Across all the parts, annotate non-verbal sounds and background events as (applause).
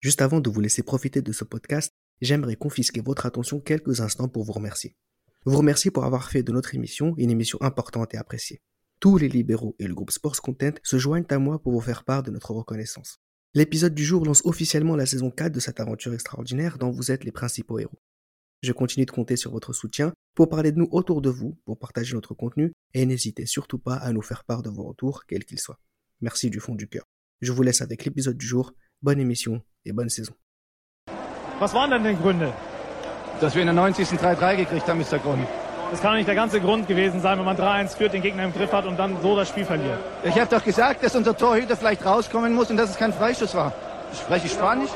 Juste avant de vous laisser profiter de ce podcast, j'aimerais confisquer votre attention quelques instants pour vous remercier. Vous remercier pour avoir fait de notre émission une émission importante et appréciée. Tous les libéraux et le groupe Sports Content se joignent à moi pour vous faire part de notre reconnaissance. L'épisode du jour lance officiellement la saison 4 de cette aventure extraordinaire dont vous êtes les principaux héros. Je continue de compter sur votre soutien pour parler de nous autour de vous, pour partager notre contenu, et n'hésitez surtout pas à nous faire part de vos retours, quels qu'ils soient. Merci du fond du cœur. Je vous laisse avec l'épisode du jour. Bonne émission et bonne saison. Was waren denn die Gründe? Dass wir in der 90. 3-3 gekriegt haben, ist der Grund. Das kann doch nicht der ganze Grund gewesen sein, wenn man 3-1 führt, den Gegner im Griff hat und dann so das Spiel verliert. Ich habe doch gesagt, dass unser Torhüter vielleicht rauskommen muss und dass es kein Freistoß war. Spreche ich Spanisch?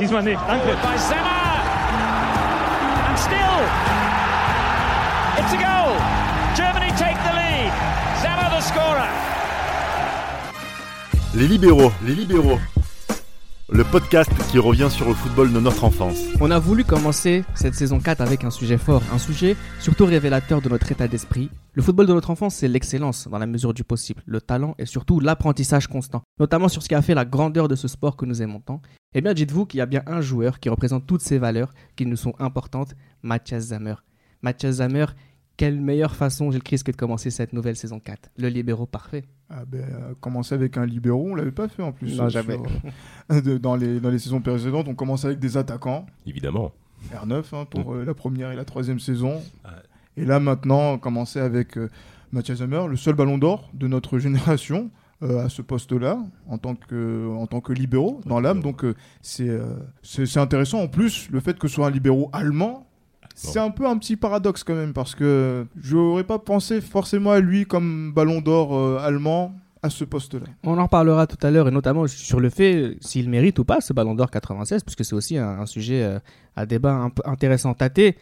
Diesmal nicht. Danke. by Zemmer. And still, it's a goal. Germany take the lead. Zemmer the scorer. Les libéraux, les libéraux. Le podcast qui revient sur le football de notre enfance. On a voulu commencer cette saison 4 avec un sujet fort, un sujet surtout révélateur de notre état d'esprit. Le football de notre enfance, c'est l'excellence dans la mesure du possible, le talent et surtout l'apprentissage constant, notamment sur ce qui a fait la grandeur de ce sport que nous aimons tant. Eh bien, dites-vous qu'il y a bien un joueur qui représente toutes ces valeurs qui nous sont importantes, Mathias Zammer. Mathias Zammer, quelle meilleure façon, Gilles Christ, que de commencer cette nouvelle saison 4 Le libéraux parfait. Ah ben, euh, commencer avec un libéraux, on l'avait pas fait en plus. Non, euh, jamais. sur, euh, de- dans, les, dans les saisons précédentes, on commence avec des attaquants, Évidemment. R9 hein, pour Mm. euh, la première et la troisième saison. Ouais. Et là maintenant, commencer avec euh, Mathias Hammer, le seul ballon d'or de notre génération euh, à ce poste-là, en tant que, en tant que libéraux dans l'âme. Donc euh, c'est euh, c'est c'est intéressant. En plus, le fait que ce soit un libéraux allemand, c'est un peu un petit paradoxe quand même, parce que je n'aurais pas pensé forcément à lui comme ballon d'or euh, allemand à ce poste-là. On en reparlera tout à l'heure et notamment sur le fait s'il mérite ou pas ce ballon d'or 96, puisque c'est aussi un, un sujet euh, à débat un peu intéressant. Tâté,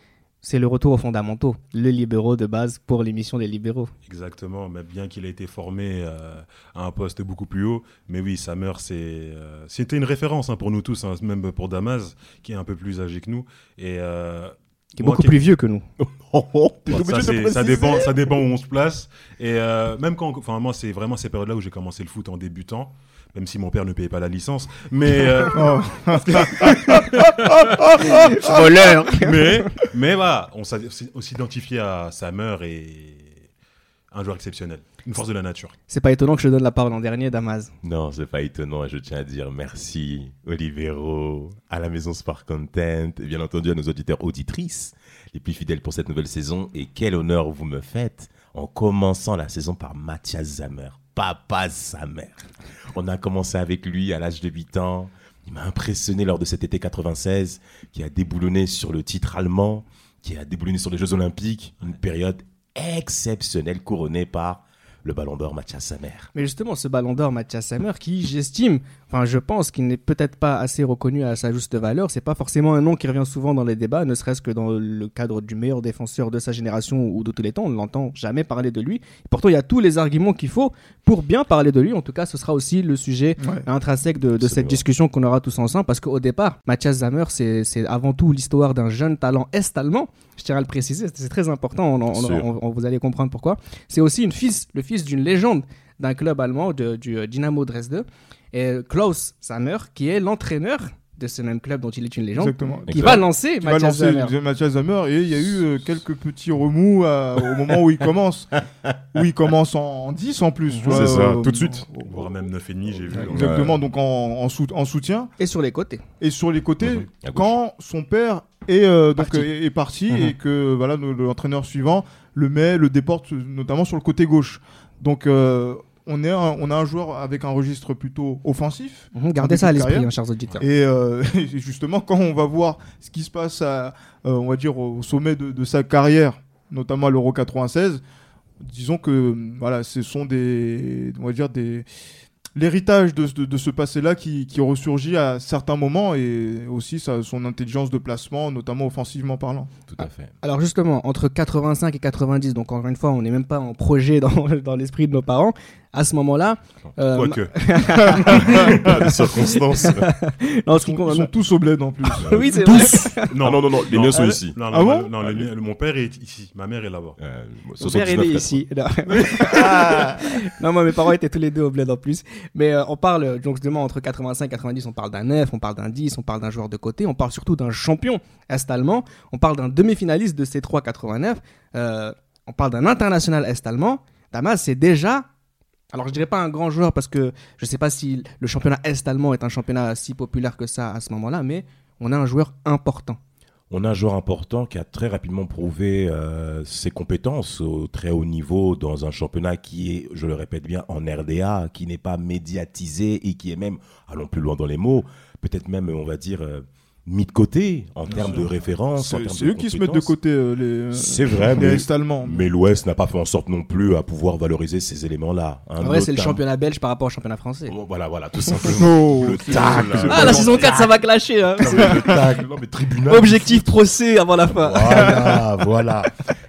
c'est le retour aux fondamentaux, le libéraux de base pour l'émission des libéraux. Exactement, mais bien qu'il ait été formé euh, à un poste beaucoup plus haut. Mais oui, Samer, euh, c'était une référence hein, pour nous tous, hein, même pour Damas, qui est un peu plus âgé que nous. Et, euh, Qui est beaucoup plus vieux que nous. (laughs) Ça, obligé de c'est- ça, préciser. dépend, ça dépend où on se place. Et euh, même quand, enfin moi, c'est vraiment ces périodes-là où j'ai commencé le foot en débutant, même si mon père ne payait pas la licence. Mais euh, (laughs) Oh. (laughs) Voleur mais, mais voilà, on s'a- s'identifiait à Samer et un joueur exceptionnel, une force de la nature. C'est pas étonnant que je donne la parole en dernier, Damas. Non, c'est pas étonnant. Je tiens à dire merci libéraux, à la maison Sport Content, et bien entendu à nos auditeurs auditrices, les plus fidèles pour cette nouvelle saison. Et quel honneur vous me faites en commençant la saison par Mathias Zammer, papa Zammer. On a commencé avec lui à l'âge de 8 ans. Il m'a impressionné lors de cet été 96, qui a déboulonné sur le titre allemand, qui a déboulonné sur les Jeux Olympiques. Une période exceptionnelle couronnée par le ballon d'or Mathias Zammer. Mais justement, ce ballon d'or, Mathias Sammer, qui j'estime, enfin je pense qu'il n'est peut-être pas assez reconnu à sa juste valeur, c'est pas forcément un nom qui revient souvent dans les débats, ne serait-ce que dans le cadre du meilleur défenseur de sa génération ou de tous les temps, on ne l'entend jamais parler de lui. Pourtant, il y a tous les arguments qu'il faut pour bien parler de lui, en tout cas ce sera aussi le sujet Ouais. intrinsèque de, de cette discussion qu'on aura tous ensemble, parce qu'au départ, Mathias Zammer, c'est c'est avant tout l'histoire d'un jeune talent est-allemand, je tiens à le préciser, c'est très important, on, vous allez comprendre pourquoi. C'est aussi une fils, le fils d'une légende d'un club allemand, de- du euh, Dynamo Dresde, et Klaus Sammer, qui est l'entraîneur de ce même club dont il est une légende, Exactement. qui va lancer Qui va Mathias lancer Zammer. Mathias Zammer et il y a eu euh, quelques petits remous à- au moment où il commence. (laughs) où il commence en, en 10 en plus. C'est ça, euh, tout de suite. euh, Voire même 9,5, j'ai vu. Exactement, donc en, en, sou- en soutien. Et sur les côtés. Et sur les côtés, Mhm. Quand son père est, euh, donc, Parti. est, est parti Mhm. et que voilà, le- l'entraîneur suivant le met, le déporte notamment sur le côté gauche. Donc euh, on, est un- on a un joueur avec un registre plutôt offensif. Mhm, Gardez ça à l'esprit, hein, chers auditeurs. Et euh, (laughs) et justement, quand on va voir ce qui se passe, à, euh, on va dire, au sommet de, de sa carrière, notamment à l'Euro 96, disons que voilà, ce sont des, on va dire des l'héritage de, de- de ce passé-là qui, qui ressurgit à certains moments et aussi sa- son intelligence de placement, notamment offensivement parlant. Tout à fait. Alors justement, entre 85 et 90, donc encore une fois, on n'est même pas en projet dans, (laughs) dans l'esprit de nos parents. À ce moment-là. euh, Quoique. Les (laughs) circonstances. (laughs) non, Ils ce qui sont, compte- ils sont tous au bled en plus. (laughs) oui, c'est vrai. Non, non, non, non, les miens sont euh, ici. Non, Ah non, bon non, mon père est ici, ma mère est là-bas. Euh, Mon père est 79, né 80. ici. Non. non, moi, mes parents étaient tous les deux au bled en plus. Mais euh, on parle, donc, justement, entre 85 et 90, on parle d'un 9, on parle d'un 10, on parle d'un joueur de côté, on parle surtout d'un champion est-allemand, on parle d'un demi-finaliste de C3 89, euh, on parle d'un international est-allemand. Damas, c'est déjà. Alors, je dirais pas un grand joueur parce que je sais pas si le championnat est-allemand est un championnat si populaire que ça à ce moment-là, mais on a un joueur important. On a un joueur important qui a très rapidement prouvé euh, ses compétences au très haut niveau dans un championnat qui est, je le répète bien, en RDA, qui n'est pas médiatisé et qui est même, allons plus loin dans les mots, peut-être même, on va dire, euh, mis de côté en termes de référence. en C'est termes c'est de eux qui se mettent de côté, euh, les, euh, C'est vrai, les mais, mais l'Ouest n'a pas fait en sorte non plus à pouvoir valoriser ces éléments-là. hein, En vrai, c'est le championnat belge par rapport au championnat français. Bon, Voilà, voilà, tout simplement. (laughs) Oh, le c'est Ah, la saison 4, ça va clasher. Hein. Non, mais le tacle, non, mais tribunal. Objectif procès avant la fin. Voilà, (laughs) voilà.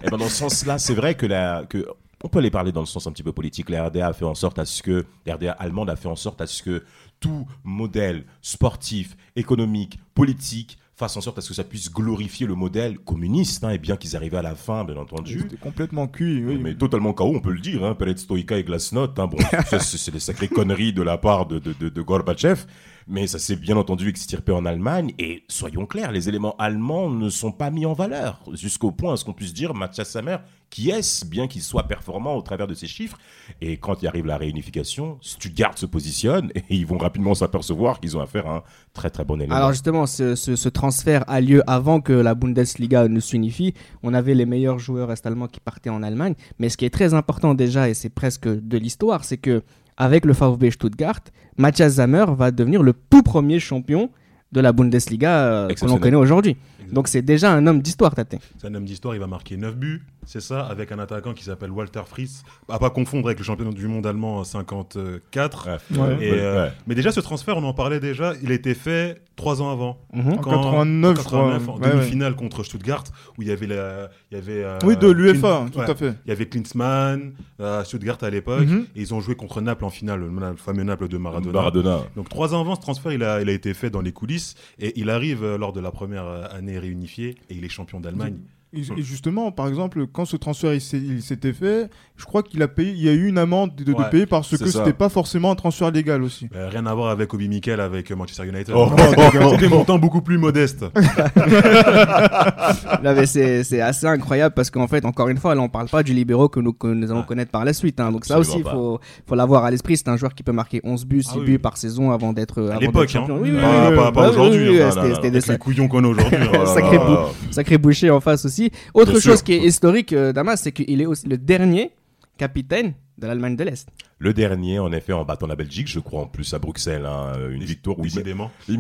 Et ben dans ce sens-là, c'est vrai que la, que on peut aller parler dans le sens un petit peu politique. La RDA a fait en sorte à ce que la RDA allemande a fait en sorte à ce que tout modèle sportif, économique, politique fasse en sorte à ce que ça puisse glorifier le modèle communiste. hein, et bien qu'ils arrivaient à la fin, bien entendu. C'était complètement cuit. Oui. Mais totalement KO, on peut le dire. Hein, Perestroïka et Glasnost. Hein, bon, (laughs) c'est des sacrées conneries de la part de, de, de, de Gorbatchev. Mais ça s'est bien entendu extirpé en Allemagne. Et soyons clairs, les éléments allemands ne sont pas mis en valeur. Jusqu'au point à ce qu'on puisse dire Mathias Sammer, qui est-ce, bien qu'il soit performant au travers de ses chiffres. Et quand il arrive la réunification, Stuttgart se positionne (laughs) et ils vont rapidement s'apercevoir qu'ils ont affaire à un très très bon élément. Alors justement, ce, ce- ce transfert a lieu avant que la Bundesliga ne s'unifie. On avait les meilleurs joueurs est-allemands qui partaient en Allemagne. Mais ce qui est très important déjà, et c'est presque de l'histoire, c'est que avec le VfB Stuttgart, Matthias Zammer va devenir le tout premier champion de la Bundesliga euh, que l'on connaît aujourd'hui. Donc c'est déjà un homme d'histoire, Tate. C'est un homme d'histoire, il va marquer 9 buts, c'est ça, avec un attaquant qui s'appelle Walter Fritz. À pas confondre avec le champion du monde allemand en 54. Ouais, Ouais. ouais, euh, ouais. Mais déjà, ce transfert, on en parlait déjà, il a été fait trois ans avant. Mhm. En 89, je crois. 89, en Ouais, ouais. demi-finale contre Stuttgart, où il y avait la, il y avait. euh, Oui, de l'UEFA, Clin- tout ouais. à fait. Il y avait Klinsmann, euh, Stuttgart à l'époque, Mhm. et ils ont joué contre Naples en finale, le, fameux Naples de Maradona. Maradona. Donc trois ans avant, ce transfert, il a, il a été fait dans les coulisses, et il arrive euh, lors de la première année réunifiée, et il est champion d'Allemagne. Et et justement, par exemple, quand ce transfert il s'était fait, je crois qu'il a payé, il y a eu une amende de, de Ouais, payer parce que ça. c'était pas forcément un transfert légal aussi. Euh, rien à voir avec Obi Mikel avec Manchester United. Oh, C'est des montants beaucoup plus modestes. (laughs) Là, mais c'est assez incroyable parce qu'en fait, encore une fois, là, on parle pas du libéraux que nous, que nous allons Ah. connaître par la suite. hein. Donc ça Absolument aussi, il faut, faut l'avoir à l'esprit. C'est un joueur qui peut marquer 11 buts, 6 Ah oui. buts par saison avant d'être d'être l'époque, hein. champion. Oui, oui, Pas- oui, pas- oui. pas aujourd'hui, oui, oui, hein. c'était- des les couillons qu'on a aujourd'hui. (laughs) Oh Sacré là. Sacré boucher en face aussi. Autre Bien chose sûr. qui est historique, euh, Damas, c'est qu'il est aussi le dernier capitaine de l'Allemagne de l'Est. Le dernier, en effet, en battant la Belgique, je crois, en plus à Bruxelles, hein, une victoire où met- Décidément. (laughs) il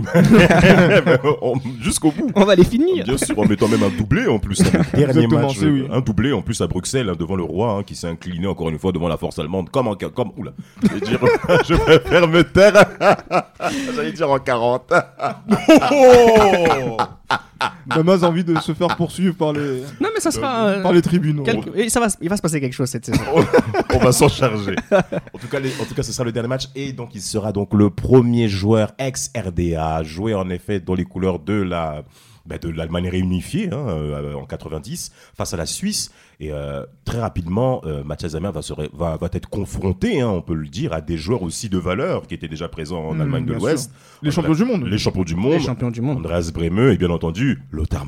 jusqu'au bout. On va les finir. Bien sûr, en mettant même un doublé en plus. hein, (laughs) le dernier Exactement, match, oui. un doublé en plus à Bruxelles hein, devant le roi hein, qui s'est incliné encore une fois devant la force allemande comme en comme oula. Je, vais dire, (laughs) je préfère me taire. J'allais dire en 40. Damas a envie de se faire poursuivre par les, Non, mais ça sera. euh, par les tribunaux. quelque- et ça va, il va se passer quelque chose cette saison. (laughs) On va s'en charger. En tout cas, les- en tout cas, ce sera le dernier match et donc il sera donc le premier joueur ex RDA à jouer en effet dans les couleurs de la bah, de l'Allemagne réunifiée hein, euh, en 90 face à la Suisse et euh, très rapidement euh, Mathias Zammer va, se ré- va, va être confronté hein, on peut le dire à des joueurs aussi de valeur qui étaient déjà présents en Mmh, Allemagne de l'Ouest Les champions du monde. les champions du monde Les champions du monde. Andreas Breme et bien entendu Lothar.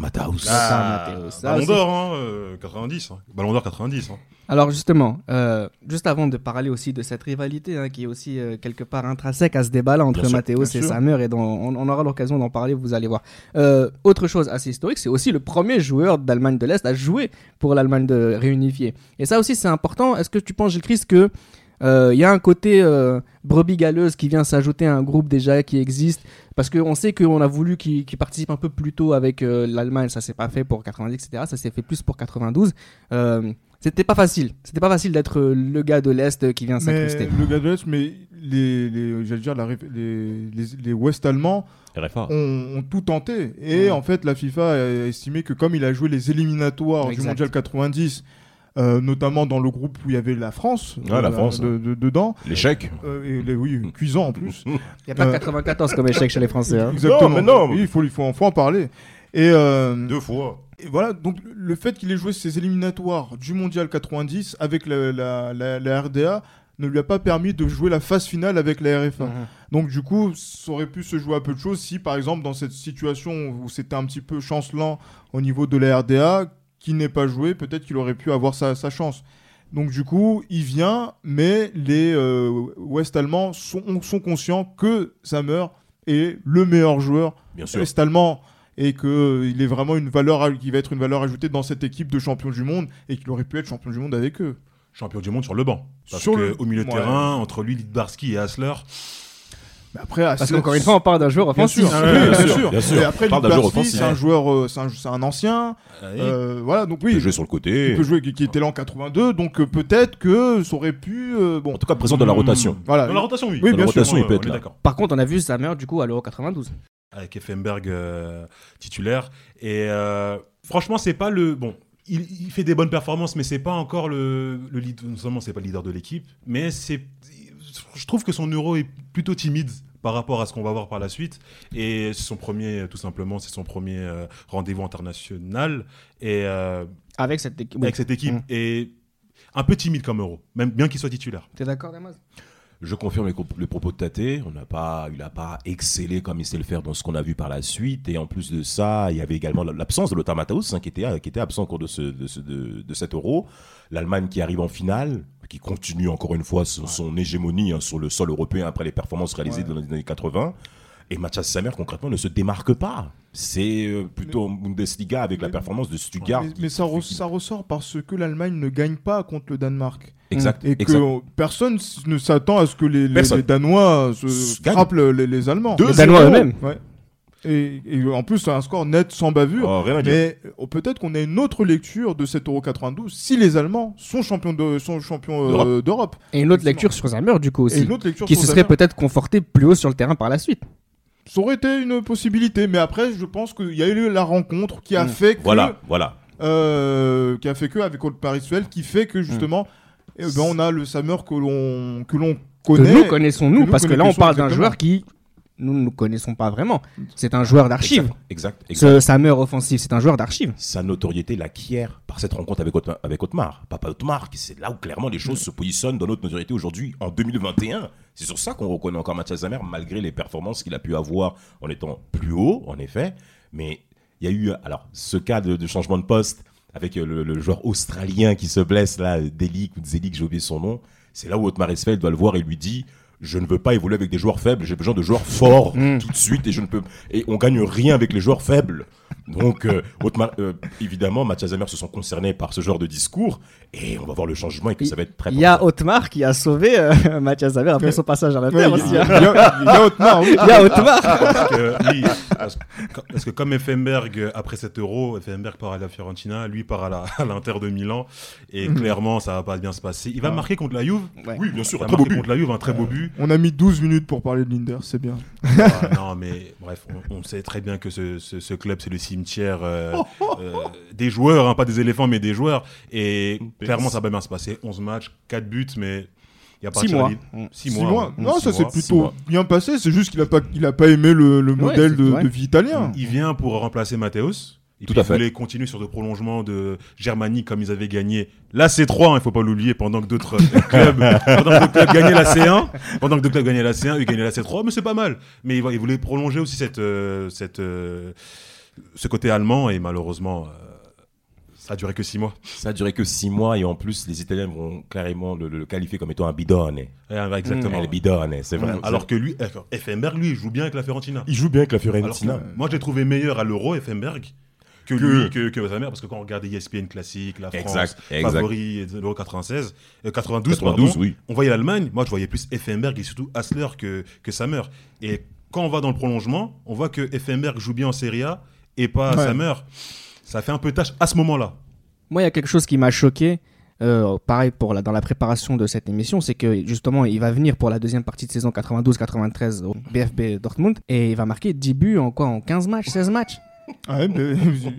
Ça Ballon aussi. d'or, hein, euh, 90. hein. Ballon d'or 90. hein. Alors justement, euh, juste avant de parler aussi de cette rivalité hein, qui est aussi euh, quelque part intrinsèque à ce débat-là entre bien et sûr. Samer, et dont on, on aura l'occasion d'en parler, vous allez voir. Euh, autre chose assez historique, c'est aussi le premier joueur d'Allemagne de l'Est à jouer pour l'Allemagne de réunifiée. Et ça aussi c'est important. Est-ce que tu penses, Gilles Christ, que euh, il y a un côté euh, brebis galeuse qui vient s'ajouter à un groupe déjà qui existe? Parce qu'on sait qu'on a voulu qu'il qu'il participe un peu plus tôt avec euh, l'Allemagne, ça s'est pas fait pour 90, etc. Ça s'est fait plus pour 92. Euh, c'était pas facile. C'était pas facile d'être euh, le gars de l'Est qui vient s'incruster. le gars de l'Est, mais les, les, j'allais dire, la les, les, les Ouest allemands RFA ont, ont tout tenté. Et Ouais. en fait, la FIFA a estimé que comme il a joué les éliminatoires Exact. du Mondial 90 euh, notamment dans le groupe où il y avait la France, Ah, la euh, France, de- de- dedans. L'échec. Euh, et les- oui, (laughs) cuisant en plus. Il n'y a pas Euh, 94 comme échec chez les Français. hein. Exactement. mais non. Oui, il faut, il faut, faut en parler. Et, euh, Deux fois. Et voilà, donc le fait qu'il ait joué ses éliminatoires du Mondial 90 avec la, la- la- la RDA ne lui a pas permis de jouer la phase finale avec la RFA. Mhm. Donc du coup, ça aurait pu se jouer à peu de choses si par exemple dans cette situation où c'était un petit peu chancelant au niveau de la RDA, qui n'est pas joué, peut-être qu'il aurait pu avoir sa, sa chance. Donc du coup, il vient, mais les euh, Ouest-Allemands sont, sont conscients que Sammer est le meilleur joueur Bien sûr. est-allemand et qu'il est vraiment une valeur, qui va être une valeur ajoutée dans cette équipe de champions du monde et qu'il aurait pu être champion du monde avec eux. Champion du monde sur le banc. Parce Sur que le- au milieu de Ouais. terrain, entre lui, Lidbarski et Hasler, Mais après, Parce qu'encore une fois, on parle d'un joueur Bien offensif. sûr, Ah oui, ouais, (laughs) bien, bien sûr. bien sûr. Et après, On parle d'un joueur Lidbarski, offensif. c'est un joueur, euh, c'est un, ancien. euh, euh, voilà, donc Il peut oui, jouer sur le côté. il peut jouer qui, qui était là en 82, donc euh, peut-être que ça aurait pu. euh, bon, En tout cas, présent dans la Hmm. rotation. voilà. Dans la rotation, oui. Oui, Dans bien la sûr. il peut être là. Par contre, on a vu Samer du coup à l'Euro 92. Avec Effenberg euh, titulaire. Et euh, franchement, c'est pas le. Bon, il, il fait des bonnes performances, mais c'est pas encore le, le leader. Non seulement c'est pas le leader de l'équipe, mais c'est. Je trouve que son euro est plutôt timide par rapport à ce qu'on va voir par la suite. Et c'est son premier, tout simplement, c'est son premier euh, rendez-vous international. Et euh, Avec cette équipe. avec cette équipe. Et un peu timide comme euro, même bien qu'il soit titulaire. T'es d'accord, Damas Je confirme les, propos de Tate. On n'a pas, il n'a pas excellé comme il sait le faire dans ce qu'on a vu par la suite. Et en plus de ça, il y avait également l'absence de Lothar Matthäus hein, qui, était, qui était absent au cours de, ce, de, ce- de, de cet euro. L'Allemagne qui arrive en finale, qui continue encore une fois son, son hégémonie hein, sur le sol européen après les performances réalisées dans les années 80. Et Mathias Sammer, concrètement, ne se démarque pas. C'est euh, plutôt Bundesliga avec la Mais- performance de Stuttgart. Mais, mais ça, re- ça ressort parce que l'Allemagne ne gagne pas contre le Danemark. Exact. Et que exact. personne ne s'attend à ce que les, les- Personne. les Danois se frappent le- les, les Allemands. Deux Les Danois zéro. eux-mêmes. Ouais. Et, et en plus, c'est un score net sans bavure. Oh, rien à dire. Mais euh, peut-être qu'on a une autre lecture de cet Euro 92 si les Allemands sont champions de- sont champions euh, D'Europe. Et une autre lecture sur Samer du coup Et aussi. une autre lecture Qui sur se serait peut-être conforté plus haut sur le terrain par la suite. Ça aurait été une possibilité, mais après, je pense qu'il y a eu la rencontre qui a Mm. fait que, Voilà, voilà. euh, qui a fait que avec Old Pariswell, qui fait que justement, eh ben, on a le Sammer que l'on que l'on Que connaît. nous connaissons nous, nous parce que là on parle d'un joueur qui nous ne connaissons pas vraiment. C'est un joueur d'archives. Exact. exact, exact. Ce Samer offensif, c'est un joueur d'archives. sa notoriété l'acquiert par cette rencontre avec, Otmar, avec Otmar. Papa Otmar, c'est là où clairement les choses se positionnent dans notre notoriété aujourd'hui, en 2021. C'est sur ça qu'on reconnaît encore Mathias Zamer, malgré les performances qu'il a pu avoir en étant plus haut, en effet. Mais il y a eu, alors, ce cas de, de changement de poste avec le, le joueur australien qui se blesse, là, Delik ou Zelik, j'ai oublié son nom. C'est là où Otmar Esfeld doit le voir et lui dit je ne veux pas évoluer avec des joueurs faibles, j'ai besoin de joueurs forts tout de suite et je ne peux et on gagne rien avec les joueurs faibles. Donc euh, Otmar- euh, évidemment Mathias Zamer se sont concernés par ce genre de discours et on va voir le changement et que ça va être très Il y a. Otmar qui a sauvé euh, (laughs) Mathias Samer après son passage à Ouais, l'Inter il y aussi. a- hein. Otmar, oui. Il y a Otmar. (laughs) Parce que, oui, parce, que- parce que comme Effenberg, euh, après cet euro, Effenberg part à la Fiorentina, lui part à la- (laughs) à l'Inter de Milan, et clairement, ça va pas bien se passer. Il va marquer contre la Juve? Ouais. Oui, bien sûr, Il va un très beau marquer but. contre la Juve, un très beau but. On a mis 12 minutes pour parler de Linder, c'est bien. Ah, non, mais bref, on, on sait très bien que ce, ce- ce club, c'est le cimetière euh, (laughs) euh, des joueurs, hein, pas des éléphants, mais des joueurs. Et clairement, ça va bien se passer. 11 matchs, 4 buts, mais il y a pas Six de mois. libre. Mm. 6 Six mois. Non, Six ça s'est plutôt bien passé. C'est juste qu'il a pas, il a pas aimé le, le modèle de, vie italien. Il vient pour remplacer Matthäus. Et Tout puis à fait. Il voulait continuer sur le prolongement de Germanie comme ils avaient gagné la C3, il ne faut pas l'oublier, pendant que d'autres clubs, pendant que d'autres clubs gagnaient la C1, pendant que d'autres clubs gagnaient la C1, ils gagnaient la C3, mais c'est pas mal. Mais il, va- il voulait prolonger aussi cette, euh, cette, euh, ce côté allemand et malheureusement, euh, ça a duré que 6 mois. Ça a duré que six mois et en plus les Italiens vont carrément le, le qualifier comme étant un bidone. Ouais, exactement. Le bidone, c'est vrai. Alors que lui, euh, Effenberg, lui, il joue bien avec la Fiorentina. il joue bien avec la Alors que, Fiorentina. moi, j'ai trouvé meilleur à l'Euro, Effenberg, que, Que- lui, que, que sa mère, parce que quand on regarde ESPN classique, la France, Exact, exact. favori de l'Euro 96, euh, 92, 92, pardon, oui. on voyait l'Allemagne, moi je voyais plus Effenberg et surtout Hassler que, que Sammer. Et quand on va dans le prolongement, on voit que Effenberg joue bien en Serie A et pas Ouais. Sammer. Ça fait un peu tâche à ce moment-là. Moi, il y a quelque chose qui m'a choqué. euh, pareil pour la, dans la préparation de cette émission, c'est que justement il va venir pour la deuxième partie de saison 92-93 au BFB Dortmund et il va marquer 10 buts en quoi? En 15 matchs, 16 matchs? Ah ouais, mais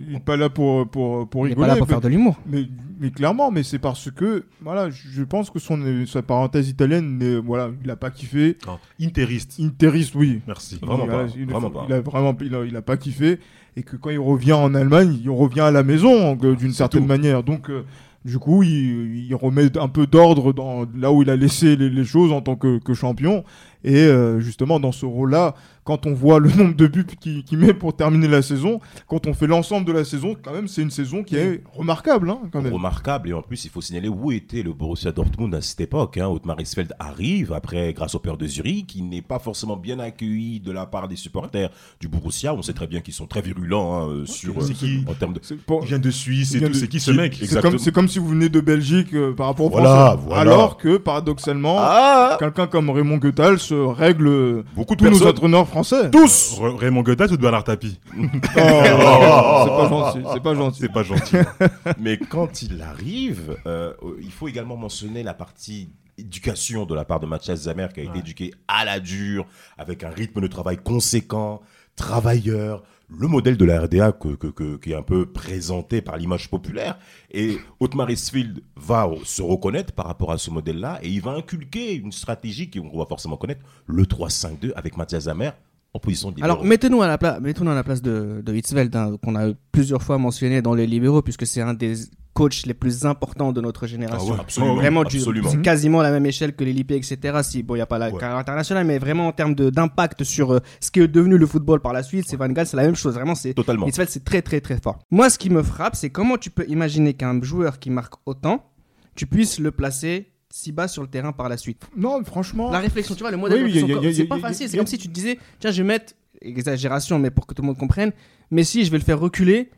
il est pas là pour, pour, pour Il est rigoler. pas là pour mais- faire de l'humour. Mais mais clairement, mais c'est parce que, voilà, je pense que son, sa parenthèse italienne, n'est- voilà, il a pas kiffé. Non, Interiste. Interiste, oui. Merci. Vraiment Il pas, a- il, vraiment pas. Il a vraiment, il a, il a pas kiffé. Et que quand il revient en Allemagne, il revient à la maison, euh, d'une certaine tout. manière. Donc, euh, du coup, il, il remet un peu d'ordre dans là où il a laissé les, les choses en tant que, que champion. Et euh, justement, dans ce rôle-là, quand on voit le nombre de buts qu'il met pour terminer la saison, quand on fait l'ensemble de la saison, quand même, c'est une saison qui est remarquable, hein, quand même. Remarquable et en plus il faut signaler où était le Borussia Dortmund à cette époque. Hein. Otmar Hitzfeld arrive après grâce au père de Zurich, qui n'est pas forcément bien accueilli de la part des supporters du Borussia. On sait très bien qu'ils sont très virulents hein, euh, sur C'est qui en termes de. Pour- Il vient de Suisse et tout. de- C'est qui ce mec C'est comme, si vous venez de Belgique euh, par rapport aux Voilà, Français. voilà. Alors que, paradoxalement, Ah quelqu'un comme Raymond Goethals se règle euh, Beaucoup de tous nos entraîneurs français. Tous Ra- Raymond Goethals ou Bernard Tapie? (laughs) Oh, c'est pas gentil. C'est pas gentil. C'est pas gentil. (laughs) Mais quand il arrive, euh, il faut également mentionner la partie éducation de la part de Mathias Zamer qui a été Ouais. éduqué à la dure, avec un rythme de travail conséquent, travailleur, le modèle de la RDA que, que- que- qui est un peu présenté par l'image populaire. Et Otmar Hitzfeld va se reconnaître par rapport à ce modèle-là et il va inculquer une stratégie qu'on va forcément connaître, le 3-5-2 avec Mathias Zamer en position de libéro. Alors, mettez-nous à la, pla- mettez-nous à la place de, de Hitzfeld, hein, qu'on a plusieurs fois mentionné dans les libéraux, puisque c'est un des coachs les plus importants de notre génération. Ah ouais, absolument, Vraiment, du- absolument. c'est quasiment la même échelle que les Lipé, etc. Si, bon, il n'y a pas la Ouais. carrière internationale, mais vraiment en termes de- d'impact sur euh, ce qui est devenu le football par la suite, c'est Van Gaal, c'est la même chose. Vraiment, c'est Totalement. Hitzfeld, c'est très, très, très fort. Moi, ce qui me frappe, c'est comment tu peux imaginer qu'un joueur qui marque autant, tu puisses le placer si bas sur le terrain par la suite. Non, franchement. La réflexion, tu vois, le modèle Oui, c'est pas facile. C'est comme si tu te disais, tiens, je vais mettre, exagération, mais pour que tout le monde comprenne, mais si je vais le faire reculer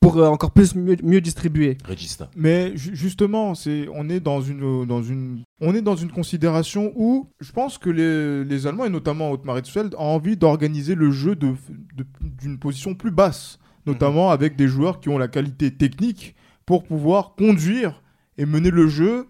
pour euh, encore plus mieux, mieux distribuer. Regista. Mais ju- justement, c'est on est dans une dans une on est dans une considération où je pense que les, les Allemands et notamment Otmar Hitzfeld ont envie d'organiser le jeu de de- d'une position plus basse, notamment avec des joueurs qui ont la qualité technique pour pouvoir conduire et mener le jeu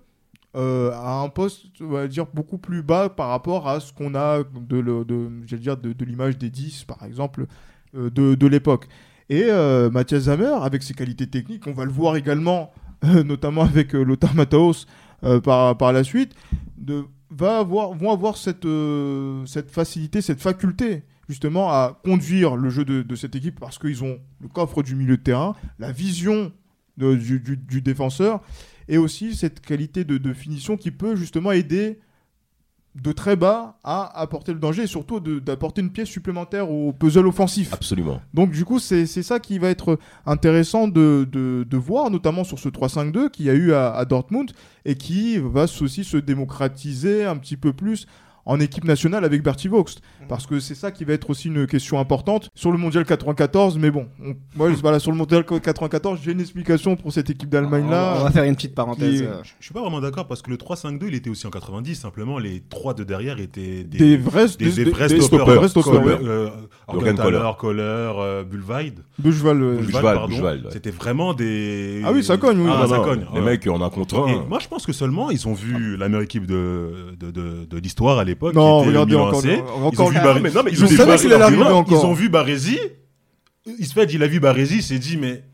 euh, à un poste, on va dire, beaucoup plus bas par rapport à ce qu'on a de, l'image des 10, par exemple, euh, de, l'époque. Et euh, Mathias Zamer, avec ses qualités techniques, on va le voir également, (laughs) notamment avec euh, Lothar Matthäus euh, par, la suite, va avoir, vont avoir cette, facilité, cette faculté justement à conduire le jeu de, cette équipe parce qu'ils ont le coffre du milieu de terrain, la vision du défenseur et aussi cette qualité de, de finition qui peut justement aider de très bas à apporter le danger et surtout d'apporter une pièce supplémentaire au puzzle offensif. Absolument. Donc du coup, c'est c'est ça qui va être intéressant de, de- de voir, notamment sur ce 3-5-2 qu'il y a eu à, à Dortmund et qui va aussi se démocratiser un petit peu plus en équipe nationale avec Bertie Vogts. Parce que c'est ça qui va être aussi une question importante sur le Mondial 94. Mais bon, on- moi, voilà, sur le Mondial 94, j'ai une explication pour cette équipe d'Allemagne-là. on va faire une petite parenthèse. qui- euh. Je suis pas vraiment d'accord parce que le 3-5-2, il était aussi en 90. Simplement, les trois de derrière étaient des, Des vrais, des, des vrais des stoppers. des vrais stoppers, Comme, ouais. euh, Jürgen Orgenthaler, Kohler, euh, Bullweid. Euh. C'était vraiment des. Ah oui, ça cogne, oui. Ah, Non, ça non, cogne. Les ouais. mecs en un contre Et un. moi, je pense que seulement ils ont vu la meilleure équipe de, de, de, de l'histoire à l'époque. Non, regardez encore- encore- Ils ont vu Ah, Baré- mais non, mais ils ont je vu savais Baré- qu'il allait arriver Non, encore. Ils ont vu Barési. Isfeld, il a vu Barési, il s'est dit, mais.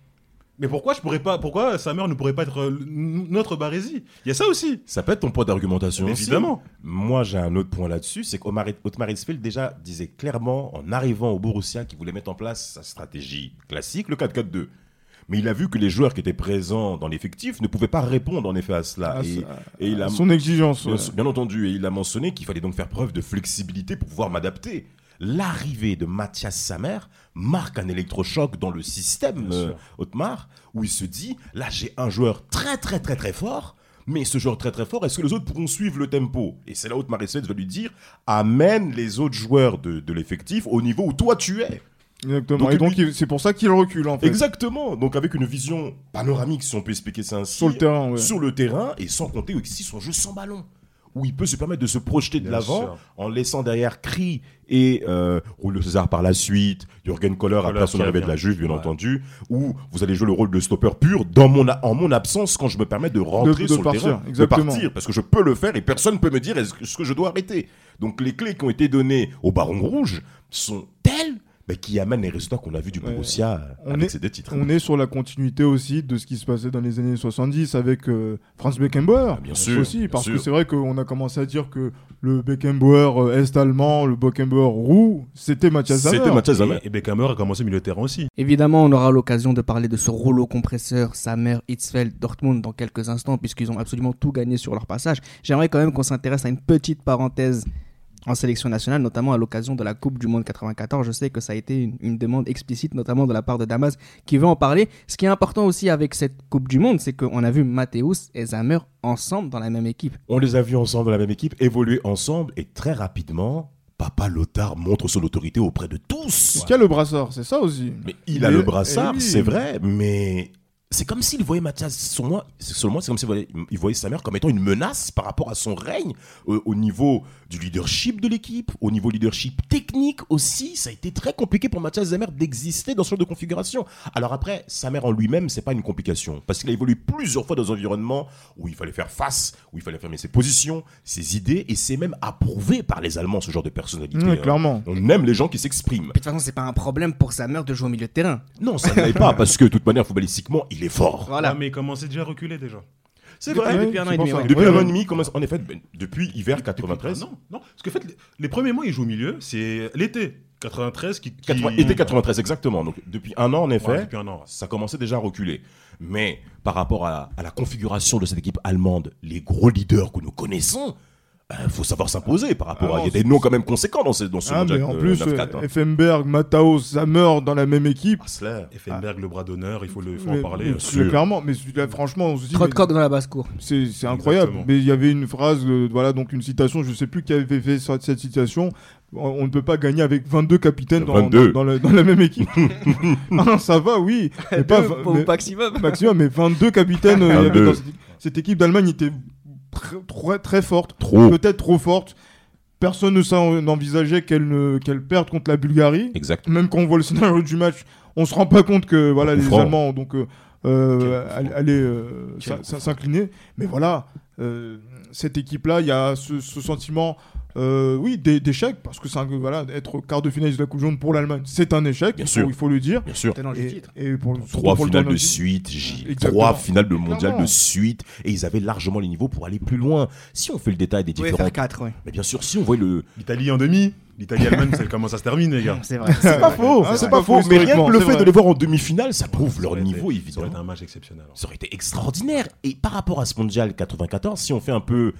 Mais pourquoi je pourrais pas, pourquoi sa mère ne pourrait pas être euh, notre Barési Il y a ça aussi. Ça peut être ton point d'argumentation aussi. Évidemment. Moi, j'ai un autre point là-dessus, c'est qu'Otmar Otmar Hitzfeld déjà disait clairement en arrivant au Borussia qu'il voulait mettre en place sa stratégie classique, le 4-4-2. Mais il a vu que les joueurs qui étaient présents dans l'effectif ne pouvaient pas répondre en effet à cela. à et, il a son exigence. Bien, entendu, et il a mentionné qu'il fallait donc faire preuve de flexibilité pour pouvoir m'adapter. L'arrivée de Mathias Samer marque un électrochoc dans le système, euh. Otmar, où il se dit, là j'ai un joueur très très très très fort, mais ce joueur très très fort, est-ce que les autres pourront suivre le tempo? Et c'est là où Otmar Hitzfeld va lui dire, amène les autres joueurs de, de l'effectif au niveau où toi tu es. Exactement. Donc, et donc, lui- c'est pour ça qu'il recule, en fait. Exactement, donc avec une vision panoramique, si on peut expliquer ça ainsi, Sur le terrain, ouais. sur le terrain et sans compter aussi son jeu sans ballon où il peut se permettre de se projeter de l'avant en laissant derrière Cri et euh, César par la suite, Jürgen Kohler après son arrivée de la Juve bien Ouais. entendu, où vous allez jouer le rôle de stopper pur dans mon en mon absence quand je me permets de rentrer de sur partir, le terrain, exactement. de partir parce que je peux le faire et personne peut me dire est-ce que, est-ce que je dois arrêter. Donc les clés qui ont été données au Baron Rouge sont telles bah, qui amène les résultats qu'on a vu du Ouais. Borussia On avec est- ces deux titres. On est sur la continuité aussi de ce qui se passait dans les années 70 avec euh, Franz Beckenbauer. Ah, bien sûr, Aussi, bien parce sûr. que c'est vrai qu'on a commencé à dire que le Beckenbauer euh, est-allemand, le Beckenbauer roux, c'était Mathias Sammer. C'était Mathias Sammer. Et, et Beckham a commencé milieu de terrain aussi. Évidemment, on aura l'occasion de parler de ce rouleau compresseur, Samer, Hitzfeld, Dortmund dans quelques instants, puisqu'ils ont absolument tout gagné sur leur passage. J'aimerais quand même qu'on s'intéresse à une petite parenthèse en sélection nationale, notamment à l'occasion de la Coupe du Monde 94. Je sais que ça a été une, une demande explicite, notamment de la part de Damas, qui veut en parler. Ce qui est important aussi avec cette Coupe du Monde, c'est qu'on a vu Matthäus et Samer ensemble dans la même équipe. On les a vus ensemble dans la même équipe, évoluer ensemble, et très rapidement, Papa Lothar montre son autorité auprès de tous. Qui a le brassard, c'est ça aussi. Mais il a le brassard, eh oui. c'est vrai, mais c'est comme s'il voyait Mathias, moi, selon moi, c'est comme s'il voyait, il voyait sa mère comme étant une menace par rapport à son règne euh, au niveau du leadership de l'équipe, au niveau leadership technique aussi. Ça a été très compliqué pour Mathias Zamer d'exister dans ce genre de configuration. Alors après, sa mère en lui-même, c'est pas une complication parce qu'il a évolué plusieurs fois dans un environnement où il fallait faire face, où il fallait fermer ses positions, ses idées, et c'est même approuvé par les Allemands ce genre de personnalité. Hein. clairement. On aime les gens qui s'expriment. De toute façon, c'est pas un problème pour Samer de jouer au milieu de terrain. Non, ça ne l'est pas, (laughs) parce que de toute manière, footballistiquement, il est fort. Voilà. Ouais, mais il commençait déjà à reculer déjà. C'est Depuis- vrai. depuis un an et demi, ouais. Depuis Ouais, un an et demi, en effet, ben, depuis hiver 93. Non, non. Parce que en fait, les, les premiers mois, il joue au milieu. C'est l'été 93 qui. qui- 80 été 93, exactement. Donc, depuis un an, en effet, Ouais, depuis un an. ça commençait déjà à reculer. Mais par rapport à, à la configuration de cette équipe allemande, les gros leaders que nous connaissons, il faut savoir s'imposer par rapport Ah à. non, Il y a des noms quand même conséquents dans ce, dans ce Ah, mais en euh, plus, 9-4, hein. euh, Effenberg, Mataos, Sammer dans la même équipe. Hassler. Effenberg, le bras d'honneur, il faut, le, faut Mais- en parler. mais- euh, mais sûr. clairement, mais franchement, on se dit, mais dans la basse-cour. c'est c'est incroyable. Exactement. Mais il y avait une phrase, euh, voilà, donc une citation, je sais plus qui avait fait cette cette citation. On on ne peut pas gagner avec 22 capitaines dans, 22. dans, dans la, dans la même équipe. (laughs) ah, ça va, oui. Mais (laughs) pas, au mais- maximum. maximum, mais 22 capitaines. euh, il y avait 22. dans cette, cette équipe d'Allemagne était très, très, très forte, peut-être trop forte. Personne ne s'en- n'envisageait qu'elle qu'elle perde contre la Bulgarie. Exact. Même quand on voit le scénario du match, on se rend pas compte que voilà les. Allemands donc euh, euh, euh, s'incliner. Mais voilà, euh, cette équipe-là, il y a ce, ce sentiment, euh, oui, d'é- d'échec parce que c'est un- voilà, être quart de finaliste de la Coupe du Monde pour l'Allemagne, c'est un échec. Bien il, sûr. faut, il faut le dire. Bien sûr. Et, et pour le- Trois pour finales de suite, J. Trois finales de mondial de suite. Et ils avaient largement les niveaux pour aller plus loin. Si on fait le détail des différents. faire 4, ouais. Mais bien sûr, si on voit le, L'Italie en demi. L'Italie-Allemagne, c'est comment ça se termine, les gars. (laughs) C'est vrai. C'est pas faux, Ah, c'est pas faux. Mais rien que le fait de les voir en demi-finale, ça prouve leur Ça aurait été- niveau, Ça aurait évidemment. été un match exceptionnel. Ça aurait été extraordinaire. Et par rapport à ce mondial 94, si on fait un peu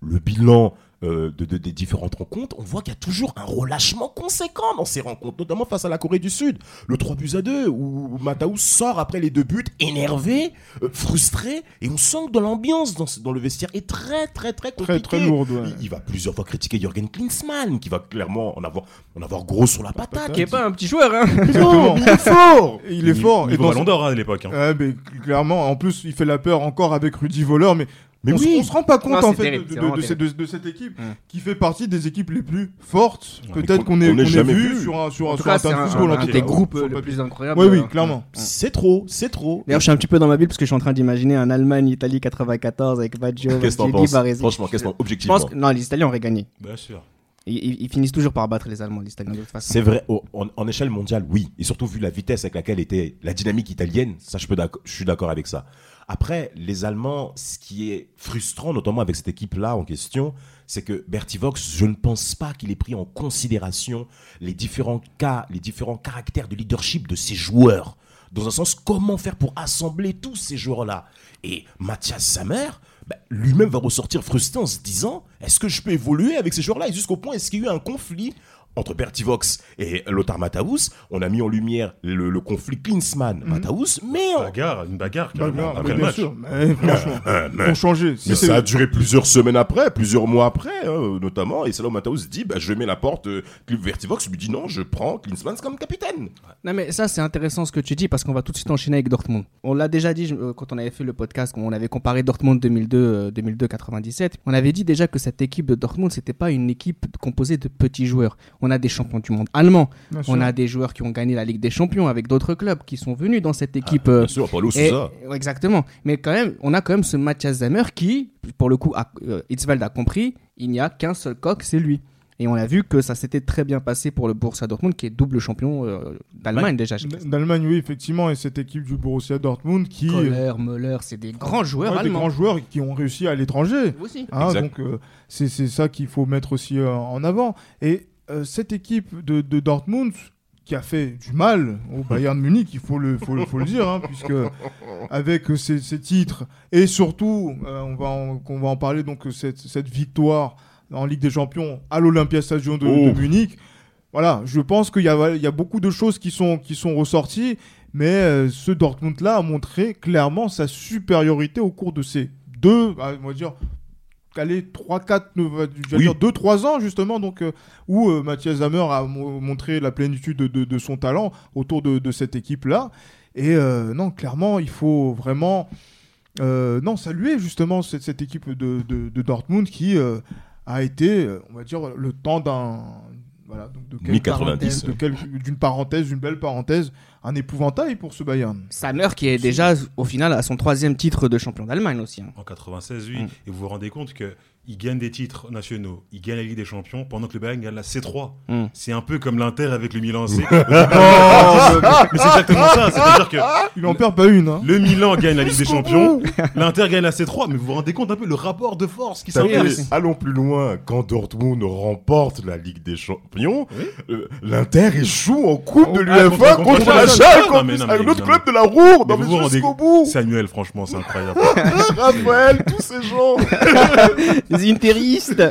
le bilan euh, de, de- des différentes rencontres, on voit qu'il y a toujours un relâchement conséquent dans ces rencontres, notamment face à la Corée du Sud. Le 3 buts à 2, où Mataou sort après les deux buts, énervé, euh, frustré, et on sent que dans l'ambiance dans, dans le vestiaire est très, très, très compliquée. Très très lourde. ouais. Il, il va plusieurs fois critiquer Jürgen Klinsmann, qui va clairement en avoir, en avoir gros sur la patate. Qui est pas un petit joueur, hein. Exactement. il est fort il est fort. Et Niveau dans ballon d'or hein, à l'époque. hein. Clairement, en plus, il fait la peur encore avec Rudy Voller, mais, Mais on, oui. se, on se rend pas compte Non, en fait terrible, de, de- cette- de- de cette équipe Mm. qui fait partie des équipes les plus fortes, Ouais, peut-être qu'on- qu'on ait, qu'on qu'on ait jamais vu vu. sur un sur En un, tout sur un cas, c'est terrain un, de football. un tout des groupes euh, le plus incroyables. Oui, oui, euh, clairement. C'est trop, c'est trop. D'ailleurs, je suis un petit peu dans ma bulle parce que je suis en train d'imaginer un Allemagne-Italie 94 avec Baggio, Qu'est-ce que t'en Maldini, penses Baresi. Franchement, qu'est-ce que t'en- Je objectivement pense que non, les Italiens auraient gagné. Bien sûr. Ils, finissent toujours par battre les Allemands, les Italiens de toute façon. C'est vrai, en, en échelle mondiale, oui. Et surtout vu la vitesse avec laquelle était la dynamique italienne, ça je, peux je suis d'accord avec ça. Après, les Allemands, ce qui est frustrant, notamment avec cette équipe-là en question, c'est que Bertie Vox, je ne pense pas qu'il ait pris en considération les différents cas, les différents caractères de leadership de ces joueurs. Dans un sens, comment faire pour assembler tous ces joueurs-là? Et Mathias Sammer, ben, lui-même va ressortir frustré en se disant est-ce que je peux évoluer avec ces joueurs-là? Et jusqu'au point, est-ce qu'il y a eu un conflit entre Bertie Vox et Lothar Matthäus On a mis en lumière le, le conflit Klinsmann-Matthäus, mais, en- Bagarre, une bagarre, bah, après mais le bien match. sûr, mais franchement, Euh, mais- pour changer. Si mais c'est- ça a duré plusieurs semaines après, plusieurs mois après, hein, notamment. Et c'est là où Matthäus dit bah, je mets la porte. Euh, Bertie Vox lui dit non, je prends Klinsmann comme capitaine. Non mais ça c'est intéressant ce que tu dis parce qu'on va tout de suite enchaîner avec Dortmund. On l'a déjà dit je- euh, quand on avait fait le podcast, quand on avait comparé Dortmund 2002 euh, 2002-97. On avait dit déjà que cette équipe de Dortmund c'était pas une équipe composée de petits joueurs. On a des champions du monde allemands, Bien sûr. on a des joueurs qui ont gagné la Ligue des Champions avec d'autres clubs qui sont venus dans cette équipe. euh, Bien sûr, Paulo Sousa. exactement. Mais quand même, on a quand même ce Matthias Zammer qui, pour le coup, a, euh, a compris, il n'y a qu'un seul coq, c'est lui. Et on a vu que ça s'était très bien passé pour le Borussia Dortmund, qui est double champion euh, d'Allemagne déjà. D'Allemagne, oui, effectivement, et cette équipe du Borussia Dortmund qui. Kohler, Müller, c'est des grands joueurs Ouais, des allemands. grands joueurs qui ont réussi à l'étranger. Aussi. Hein, Exact. donc euh, c'est c'est ça qu'il faut mettre aussi euh, en avant. Et euh, cette équipe de, de Dortmund qui a fait du mal au Bayern Munich, il faut le, faut, le- faut le dire, hein, puisque avec ces, ces titres et surtout, euh, on, va en, qu'on va en parler, donc cette, cette victoire en Ligue des Champions à l'Olympia Stadium de, Oh. de Munich. Voilà, je pense qu'il y a, il y a beaucoup de choses qui sont, qui sont ressorties, mais euh, ce Dortmund-là a montré clairement sa supériorité au cours de ces deux, on va dire, allez, 3, 4, Oui. 2, 3 ans justement, donc, euh, où euh, Mathias Hammer a mo- montré la plénitude de, de- de son talent autour de, de cette équipe-là. Et euh, non, clairement, il faut vraiment euh, non, saluer justement cette, cette équipe de, Dortmund qui euh, a été, euh, on va dire, le temps d'un. Voilà, donc de quelle Mi-90. parenthèse, de quelle- d'une parenthèse, d'une belle parenthèse, un épouvantail pour ce Bayern. Sammer qui est déjà au final à son troisième titre de champion d'Allemagne aussi. hein. En 96, oui. Mm. Et vous vous rendez compte que il gagne des titres nationaux, il gagne la Ligue des Champions, pendant que le Bayern gagne la C3. Mm. C'est un peu comme l'Inter avec le Milan C. (laughs) mais c'est exactement ça. C'est-à-dire que Il en perd pas une. Hein. le Milan gagne la Ligue des Champions, l'Inter gagne la C3. Mais vous vous rendez compte un peu le rapport de force qui vu, allons plus loin. Quand Dortmund remporte la Ligue des Champions, euh, l'Inter échoue en Coupe de l'UEFA contre- contre, contre la Schalke, en plus, avec l'autre club de la Roure, Mais jusqu'au bout. Samuel, franchement, c'est incroyable. (laughs) Raphaël, tous ces gens (laughs) Les interistes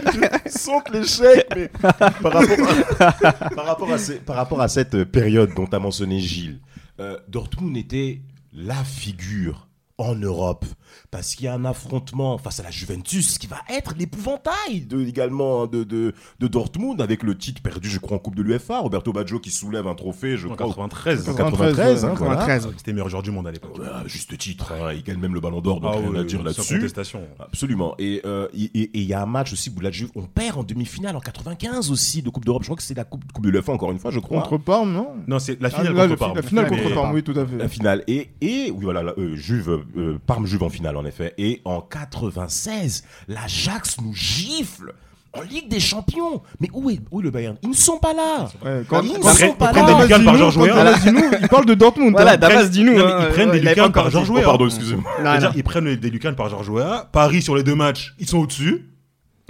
sentent l'échec, mais par rapport, à, (laughs) par, rapport à ces- par rapport à cette euh, période dont a mentionné Gilles, euh, Dortmund était la figure en Europe parce qu'il y a un affrontement face à la Juventus qui va être l'épouvantail de, également hein, de, de, de Dortmund avec le titre perdu je crois en Coupe de l'UEFA Roberto Baggio qui soulève un trophée je En crois 93. en 93 hein, voilà. 93. C'était le meilleur joueur du monde à l'époque. Ouais, juste titre hein, il gagne même le ballon d'or donc Ah rien oui, à dire sans là-dessus contestation. Absolument. Et euh, et- et- et il y a un match aussi où la Juve, on perd en demi-finale en 95 aussi de Coupe d'Europe. Je crois que c'est la Coupe, coupe de l'UEFA encore une fois, je crois. Contre Parme, non? Non, c'est la Ah, finale là, contre Parme. La finale contre Parme, oui, tout à fait. La finale. Et, et oui, voilà, la- euh, Juve, euh, Parme Juve en finale en effet. Et en 96, l'Ajax nous gifle en Ligue des Champions. Mais où est, où est le Bayern? Ils ne sont pas là. Ouais, quand, Ils ne prennent- sont pas ils prennent des là. lucarnes par Damasino- Georges quand Weah. Damasino, il parle de Dortmund. Voilà, hein. Damas, hein, ils prennent euh, des lucarnes pas par Georges. Oh, pardon, excusez-moi. Non. ils prennent des lucarnes par Georges. Paris sur les deux matchs, ils sont au-dessus.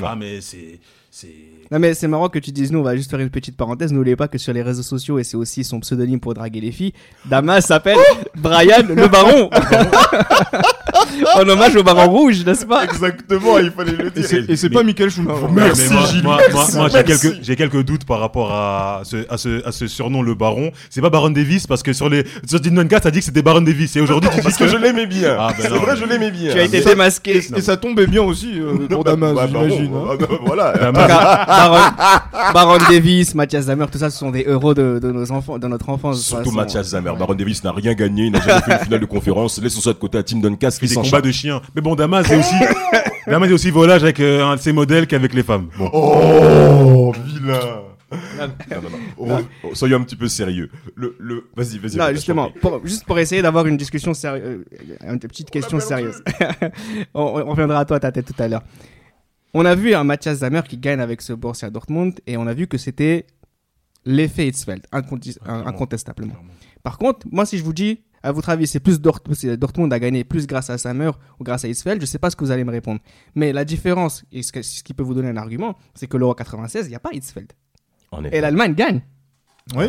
Ah, mais c'est. c'est... Non mais c'est marrant que tu dises nous, on va juste faire une petite parenthèse, n'oubliez pas que sur les réseaux sociaux, et c'est aussi son pseudonyme pour draguer les filles, Damas s'appelle Brian le Baron (laughs) En hommage au Baron Rouge, n'est-ce pas Exactement, il fallait le dire. Et c'est pas Michael Schumacher. Merci, Mais moi, Gilles, moi, merci, moi, moi, j'ai quelques, j'ai quelques doutes par rapport à ce, à ce, à ce surnom, le Baron. C'est pas Baron Davis parce que sur les, sur Dinonka, ça dit que c'était Baron Davis. Et aujourd'hui, tu dis Parce que je l'aimais bien. Ah, ben c'est vrai, je l'aimais bien. Tu as été démasqué. Et ça tombait bien aussi euh, (laughs) pour Damas, Bah, bah, j'imagine. hein. bah, bah, voilà. (laughs) Baron, Baron Davis, Mathias Damer, tout ça, ce sont des héros de, de nos enfants, de notre enfance. Surtout. Mathias Zamer. Baron Davis n'a rien gagné, il n'a jamais fait une finale de conférence. Laissons ça de côté à Tim Duncan qui des s'en combats de chiens. Mais bon, Damas, c'est aussi, (laughs) Damas, c'est aussi volage avec euh, un de ses modèles qu'avec les femmes. Bon. Oh, vilain. Non, non, non. Oh, oh, soyons un petit peu sérieux. Le, le... Vas-y, vas-y. Non, justement, pour- juste pour essayer d'avoir une discussion sérieuse, une petite question sérieuse. (laughs) on, on reviendra à toi, ta tête tout à l'heure. On a vu un Mathias Zamer qui gagne avec ce Borussia Dortmund et on a vu que c'était l'effet Hitzfeld, incontestablement. Par contre, moi, si je vous dis, à votre avis, c'est plus Dort- Dortmund a gagné plus grâce à Sammer ou grâce à Hitzfeld, je sais pas ce que vous allez me répondre. Mais la différence, et ce, que- ce qui peut vous donner un argument, c'est que l'Euro 96, il n'y a pas effet. Et l'Allemagne gagne Oui,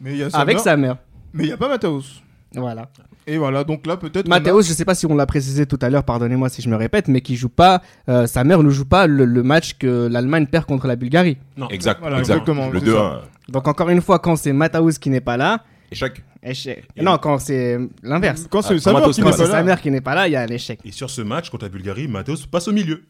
mais y a avec Sammer, Sammer. mais il y a pas Matthäus. Voilà. Et voilà, donc là peut-être. qu'on a- Mathéos, je sais pas si on l'a précisé tout à l'heure, pardonnez-moi si je me répète, mais qui joue pas, euh, sa mère ne joue pas le, le match que l'Allemagne perd contre la Bulgarie. Non. Exact, Voilà, exact. exactement, Le c'est 2-1. Donc encore une fois, quand c'est Mataus qui n'est pas là, Échec. échec. Non, quand c'est l'inverse. Quand c'est Ah, sa mère qui n'est pas là, il y a un échec. Et sur ce match contre la Bulgarie, Matheus passe au milieu.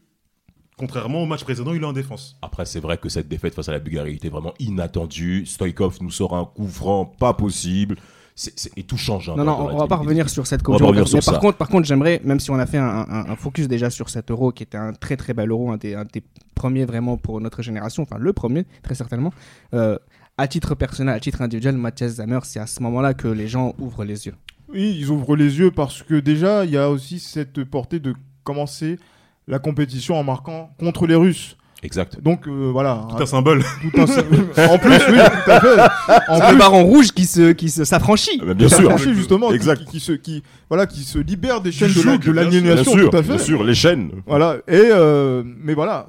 Contrairement au match précédent, il est en défense. Après, c'est vrai que cette défaite face à la Bulgarie était vraiment inattendue. Stoïkov nous sort un coup franc pas possible. C'est- c'est- Et tout change. hein, Non, non, on va pas revenir sur cette Coupe du Mais par contre, par contre, j'aimerais, même si on a fait un, un- un focus déjà sur cet euro, qui était un très très bel euro, un des, un des premiers vraiment pour notre génération, enfin le premier, très certainement, euh, à titre personnel, à titre individuel, Mathias Zamer, c'est à ce moment-là que les gens ouvrent les yeux. Oui, ils ouvrent les yeux parce que déjà, il y a aussi cette portée de commencer la compétition en marquant contre les Russes. Exact. Donc euh, voilà. Tout un symbole. Tout un sy- en plus, oui, tout à fait. En plus, le baron rouge qui se, qui s'affranchit. Ah, bah, bien sûr. justement, qui- Exact. Qui, qui se, qui, voilà, qui se libère des chaînes de, de bien sûr, l'aliénation, Bien sûr, tout à fait. bien sûr, les chaînes. Voilà. Et euh, mais voilà,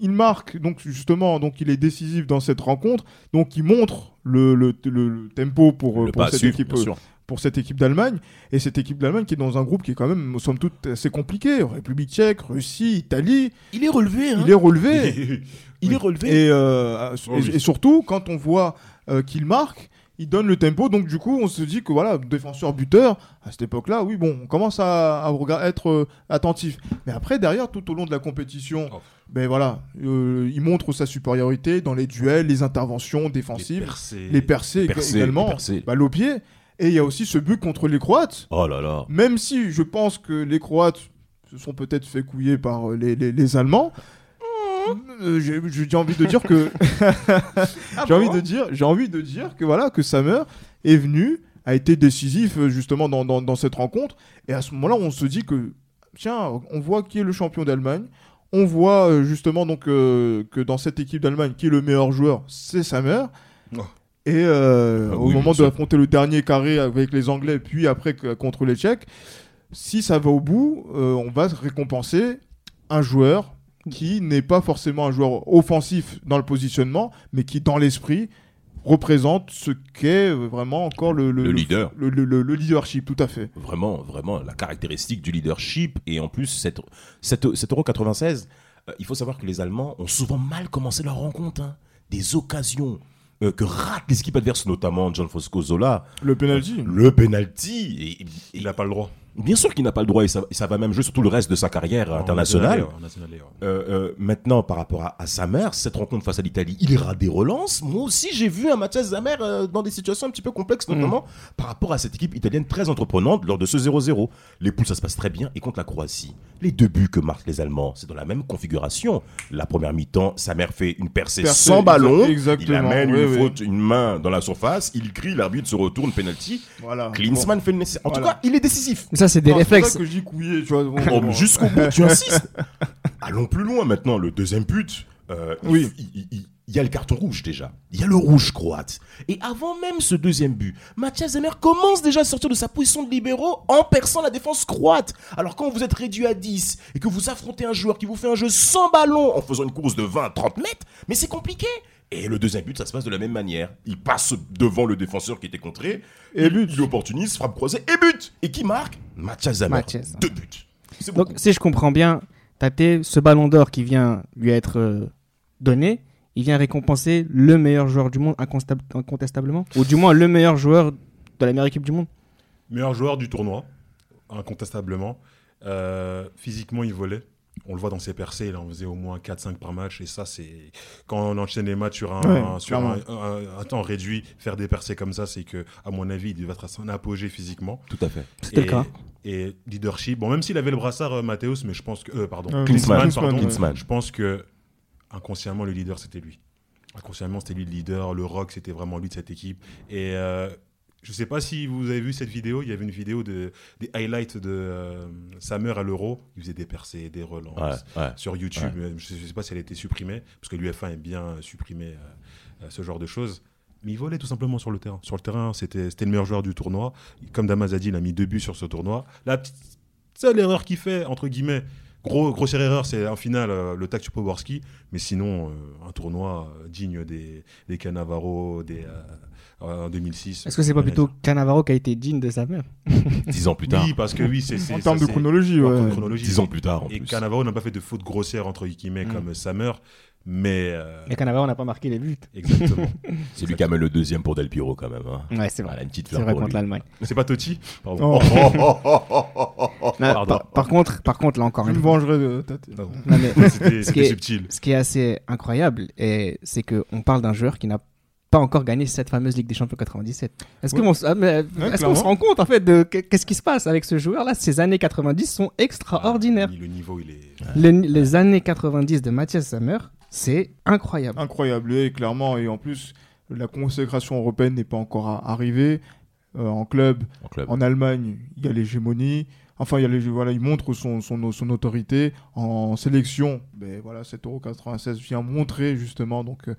il marque donc justement, donc il est décisif dans cette rencontre. Donc il montre le, le, le- le tempo pour, Le pour cette suivre, équipe sûr. pour cette équipe d'Allemagne. Et cette équipe d'Allemagne qui est dans un groupe qui est quand même, somme toute, assez compliqué. République tchèque, Russie, Italie. Il est relevé, hein. Il est relevé. (laughs) Il est relevé. Et, euh, Oh, et- oui. et surtout, quand on voit euh, qu'il marque, il donne le tempo. Donc, du coup, on se dit que voilà, défenseur-buteur, à cette époque-là, oui, bon, on commence à, à être euh, attentif. Mais après, derrière, tout au long de la compétition, Oh. ben voilà, euh, il montre sa supériorité dans les duels, les interventions défensives, les percées, Les percées, également, balle au pied. Et il y a aussi ce but contre les Croates. Oh là là. Même si je pense que les Croates se sont peut-être fait couiller par euh, les, les- les Allemands, euh, j'ai j'ai envie de dire que (laughs) (laughs) j'ai envie de dire j'ai envie de dire que voilà que Samer est venu a été décisif euh, justement dans, dans, dans cette rencontre et à ce moment-là on se dit que tiens on voit qui est le champion d'Allemagne on voit euh, justement donc euh, que dans cette équipe d'Allemagne qui est le meilleur joueur c'est Samer Oh. et euh, Ah au oui, moment bien sûr. d'affronter le dernier carré avec les Anglais puis après que- contre les Tchèques si ça va au bout euh, on va récompenser un joueur qui n'est pas forcément un joueur offensif dans le positionnement, mais qui dans l'esprit représente ce qu'est vraiment encore le, Le leader. le, le- le- le leadership, tout à fait. Vraiment, vraiment, la caractéristique du leadership. Et en plus, cette, cette, cette Euro 96, euh, il faut savoir que les Allemands ont souvent mal commencé leur rencontre. hein. Des occasions euh, que ratent les équipes adverses, notamment John Fosco Zola. Le penalty. Le penalty. Et, et- Il n'a pas le droit. Bien sûr qu'il n'a pas le droit et ça, et ça va même jouer sur tout le reste de sa carrière internationale. En national, ouais. Euh, euh, maintenant, par rapport à, à sa mère, cette rencontre face à l'Italie, il rate des relances. Moi aussi, j'ai vu un Mathias Zamer euh, dans des situations un petit peu complexes, notamment par rapport à cette équipe italienne très entreprenante lors de ce 0-0. Les poules, ça se passe très bien. Et contre la Croatie, les deux buts que marquent les Allemands, c'est dans la même configuration. La première mi-temps, sa mère fait une percée, Percée, sans ballon. exactement, Il amène oui, une oui. faute, une main dans la surface. Il crie, l'arbitre se retourne, penalty. Voilà. Klinsmann fait le nécessaire. En tout cas, il est décisif. Ça, c'est des Bon, c'est pour réflexes. ça que je dis couillé, tu vois. bon, Oh, bon. mais jusqu'au bout, tu (laughs) insistes. Allons plus loin maintenant. Le deuxième but, euh, il- Oui. il, il- il- il y a le carton rouge déjà. Il y a le rouge croate. Et avant même ce deuxième but, Mathias Zemer commence déjà à sortir de sa position de libéraux en perçant la défense croate. Alors quand vous êtes réduit à 10 et que vous affrontez un joueur qui vous fait un jeu sans ballon en faisant une course de 20 à 30 mètres, mais c'est compliqué. Et le deuxième but, ça se passe de la même manière. Il passe devant le défenseur qui était contré. Et but. Il opportunise, frappe croisée et but. Et qui marque Mathias Zemer. Mathias. Deux buts. Donc, si je comprends bien, Tate, ce ballon d'or qui vient lui être euh, donné, il vient récompenser le meilleur joueur du monde incontestablement? Ou du moins le meilleur joueur de la meilleure équipe du monde? Meilleur joueur du tournoi, incontestablement. Euh, physiquement, il volait. On le voit dans ses percées, il en faisait au moins 4-5 par match. Et ça, c'est. Quand on enchaîne les matchs sur un, Ouais, sur un, clairement. un- un temps réduit, faire des percées comme ça, c'est que, à mon avis, il devait être à son apogée physiquement. Tout à fait. C'était le cas. Et leadership. Bon, même s'il avait le brassard, euh, Mathéus, mais je pense que. euh, pardon. Euh, Klinsmann, Klinsmann, pardon. ouais. Klinsmann. Je pense que inconsciemment, le leader, c'était lui. Inconsciemment, c'était lui le leader. Le rock, c'était vraiment lui de cette équipe. Et euh, je ne sais pas si vous avez vu cette vidéo. Il y avait une vidéo de, des highlights de euh, Samer à l'Euro. Il faisait des percées, des relances. Ouais, ouais. Sur YouTube, je ne sais pas si elle a été supprimée, parce que l'UFA aime bien supprimer euh, ce genre de choses. Mais il volait tout simplement sur le terrain. Sur le terrain, c'était le meilleur joueur du tournoi. Comme Damas a dit, il a mis deux buts sur ce tournoi. La petite seule erreur qu'il fait, entre guillemets, gros, grossière erreur, c'est en finale euh, le tac sur Poborski. Mais sinon, euh, un tournoi digne des, des Cannavaro, des, euh, en 2006. Est-ce que c'est pas plutôt Cannavaro qui a été digne de sa mère (laughs) Dix ans plus tard. Oui, parce que oui, c'est. En termes de chronologie, ouais. de chronologie. Dix ans plus tard, en Et plus. Cannavaro n'a pas fait de faute grossière, entre guillemets, Mm. comme Samer. Mais. euh, Et Cannavaro n'a pas marqué les buts. exactement. (laughs) C'est lui qui amène le deuxième pour Del Piro quand même. hein. Ouais, c'est vrai. Voilà, une petite C'est fleur vrai pour contre l'Allemagne. c'est pas Totti Pardon. Oh, Non, Pardon. par, par contre, par contre, là encore je une me fois, vengerai de ta tête. Pardon. Non, mais (laughs) C'était Ce qui c'était est- subtil. ce qui est assez incroyable, c'est qu'on parle d'un joueur qui n'a pas encore gagné cette fameuse Ligue des Champions 97. Est-ce que Ouais. ah, qu'on se rend compte en fait de qu- qu'est-ce qui se passe avec ce joueur-là? Ces années 90 sont extraordinaires. Ah, Le niveau, il est. Les, les années 90 de Mathias Sammer, c'est incroyable. Incroyable, et clairement. Et en plus, la consécration européenne n'est pas encore arrivée. Euh, en club, En club. en Allemagne, il y a l'hégémonie. Enfin, il, y a les- voilà, il montre son, son, son autorité en sélection. Mais voilà, 7,96€ vient montrer justement donc, euh,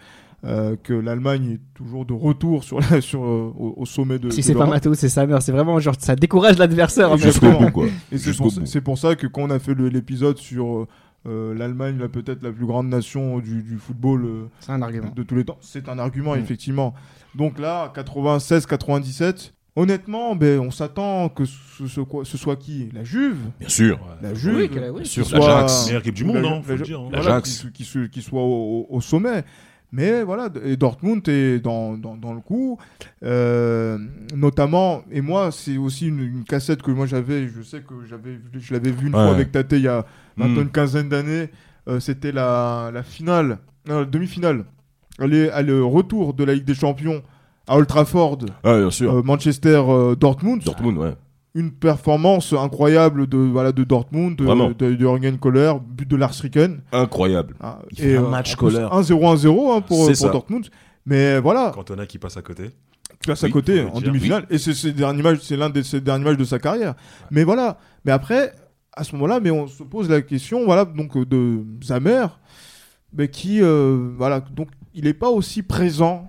euh, que l'Allemagne est toujours de retour sur la, sur, euh, au, au sommet de. Si c'est pas. Matteo, c'est Samer. C'est vraiment genre, ça décourage l'adversaire. en fait. Jusqu'au Exactement. bout, quoi. Et c'est pour, ça- bout. c'est pour ça que quand on a fait l'épisode sur euh, l'Allemagne, là, peut-être la plus grande nation du, du football euh, C'est un argument. de tous les temps, c'est un argument, Mm. effectivement. Donc là, 96-97, honnêtement, ben, on s'attend que ce, ce- quoi- ce soit qui? La Juve Bien sûr. La Juve Oui, oui. Sûr, l'Ajax. Meilleure équipe du monde, la- hein, faut la- le dire, hein. voilà, L'Ajax. qui, qui se- qui soit au, sommet. Mais voilà, et Dortmund est dans, dans, dans le coup, euh, notamment, et moi, c'est aussi une, une cassette que moi j'avais, je sais que j'avais, je l'avais vu une Ouais. fois avec Tate il y a maintenant Mm. une quinzaine d'années, euh, c'était la, la finale, non, la demi-finale, à le retour de la Ligue des Champions à Old Trafford, Ah, bien sûr. euh, Manchester-Dortmund, Dortmund, ouais. une performance incroyable de, voilà, de Dortmund, de, Vraiment. de, de Jürgen Kohler, but de Lars Ricken. Incroyable. Ah, Il fait un euh, match Kohler. 1-0-1-0 hein, pour. Dortmund. Mais voilà, Cantona qui passe à côté. tu passes à Oui, côté en demi-finale. Et c'est l'un de ses derniers matchs de sa carrière. Mais voilà. Mais après, à ce moment-là, mais on se pose la question, voilà, donc euh, de Zamer, mais qui, euh, voilà, donc il n'est pas aussi présent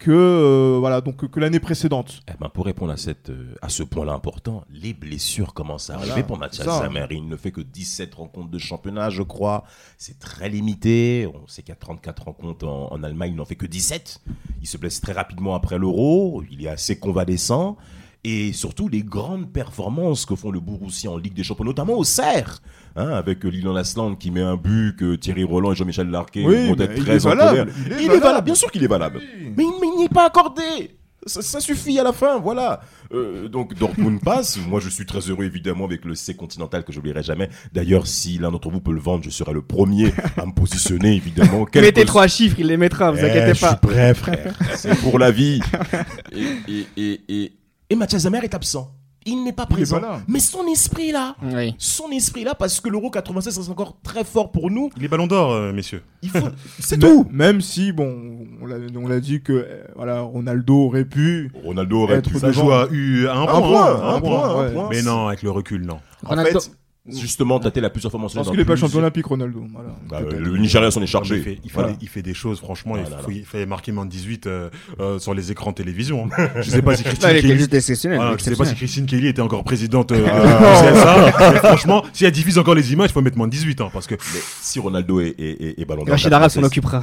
que, euh, voilà, donc que l'année précédente. Eh ben, pour répondre à, cette, euh, à ce point-là important, les blessures commencent à Voilà, arriver pour Mathias ça. Zamer. Il ne fait que 17 rencontres de championnat, je crois. C'est très limité. On sait qu'il y a 34 rencontres en, en Allemagne, il n'en fait que 17. Il se blesse très rapidement après l'Euro. Il est assez convalescent. Et surtout, les grandes performances que font le Borussia en Ligue des Champions, notamment au Serre, hein, avec Lilian Asland qui met un but, que Thierry Roland et Jean-Michel Larquet Oui, vont être il très est en valable, colère. il est Il est valable. bien sûr qu'il est valable. Oui. Mais il n'y est pas accordé. Ça, ça suffit à la fin, voilà. Euh, donc Dortmund (laughs) passe. Moi, je suis très heureux évidemment avec le C continental que j'oublierai jamais. D'ailleurs, si l'un d'entre vous peut le vendre, je serai le premier à me positionner évidemment. (laughs) Mettez trois chiffres, il les mettra, vous Eh, inquiétez Je pas. suis prêt, frère. (laughs) C'est pour la vie. Et, et, et, et, et Mathias Zamer est absent. Il n'est pas Il est présent. pas là. Mais son esprit là, Oui. son esprit là, parce que l'Euro 96 c'est encore très fort pour nous. Il est ballon d'or, euh, messieurs. Faut, (laughs) c'est tout. Même si, bon, on l'a on l'a dit que euh, voilà, Ronaldo aurait pu. Ronaldo aurait Être pu Ça joue à eu un, Un point, point, hein, un point, un ouais. point. Mais non, avec le recul, non. En Ronaldo- fait, justement, Tate l'a plusieurs fois mentionné. Parce qu'il n'est pas champion olympique, Ronaldo. Voilà. Bah, Peut-être. le Nigeria s'en est Il chargé. fait, il, fait Voilà. des, il fait des choses, franchement, il, Voilà, faut- il fait marquer moins de 18 euh, euh, sur les écrans de télévision. hein. (laughs) Je sais pas si (laughs) Christine Là, Kelly... Voilà, je sais pas si. Christine Kelly était encore présidente euh, (laughs) de CSA, franchement, si elle diffuse encore les images, il faut mettre moins de 18 ans parce que Mais si Ronaldo est, est, est, est ballon d'or, Rachid Arab s'en 96, occupera.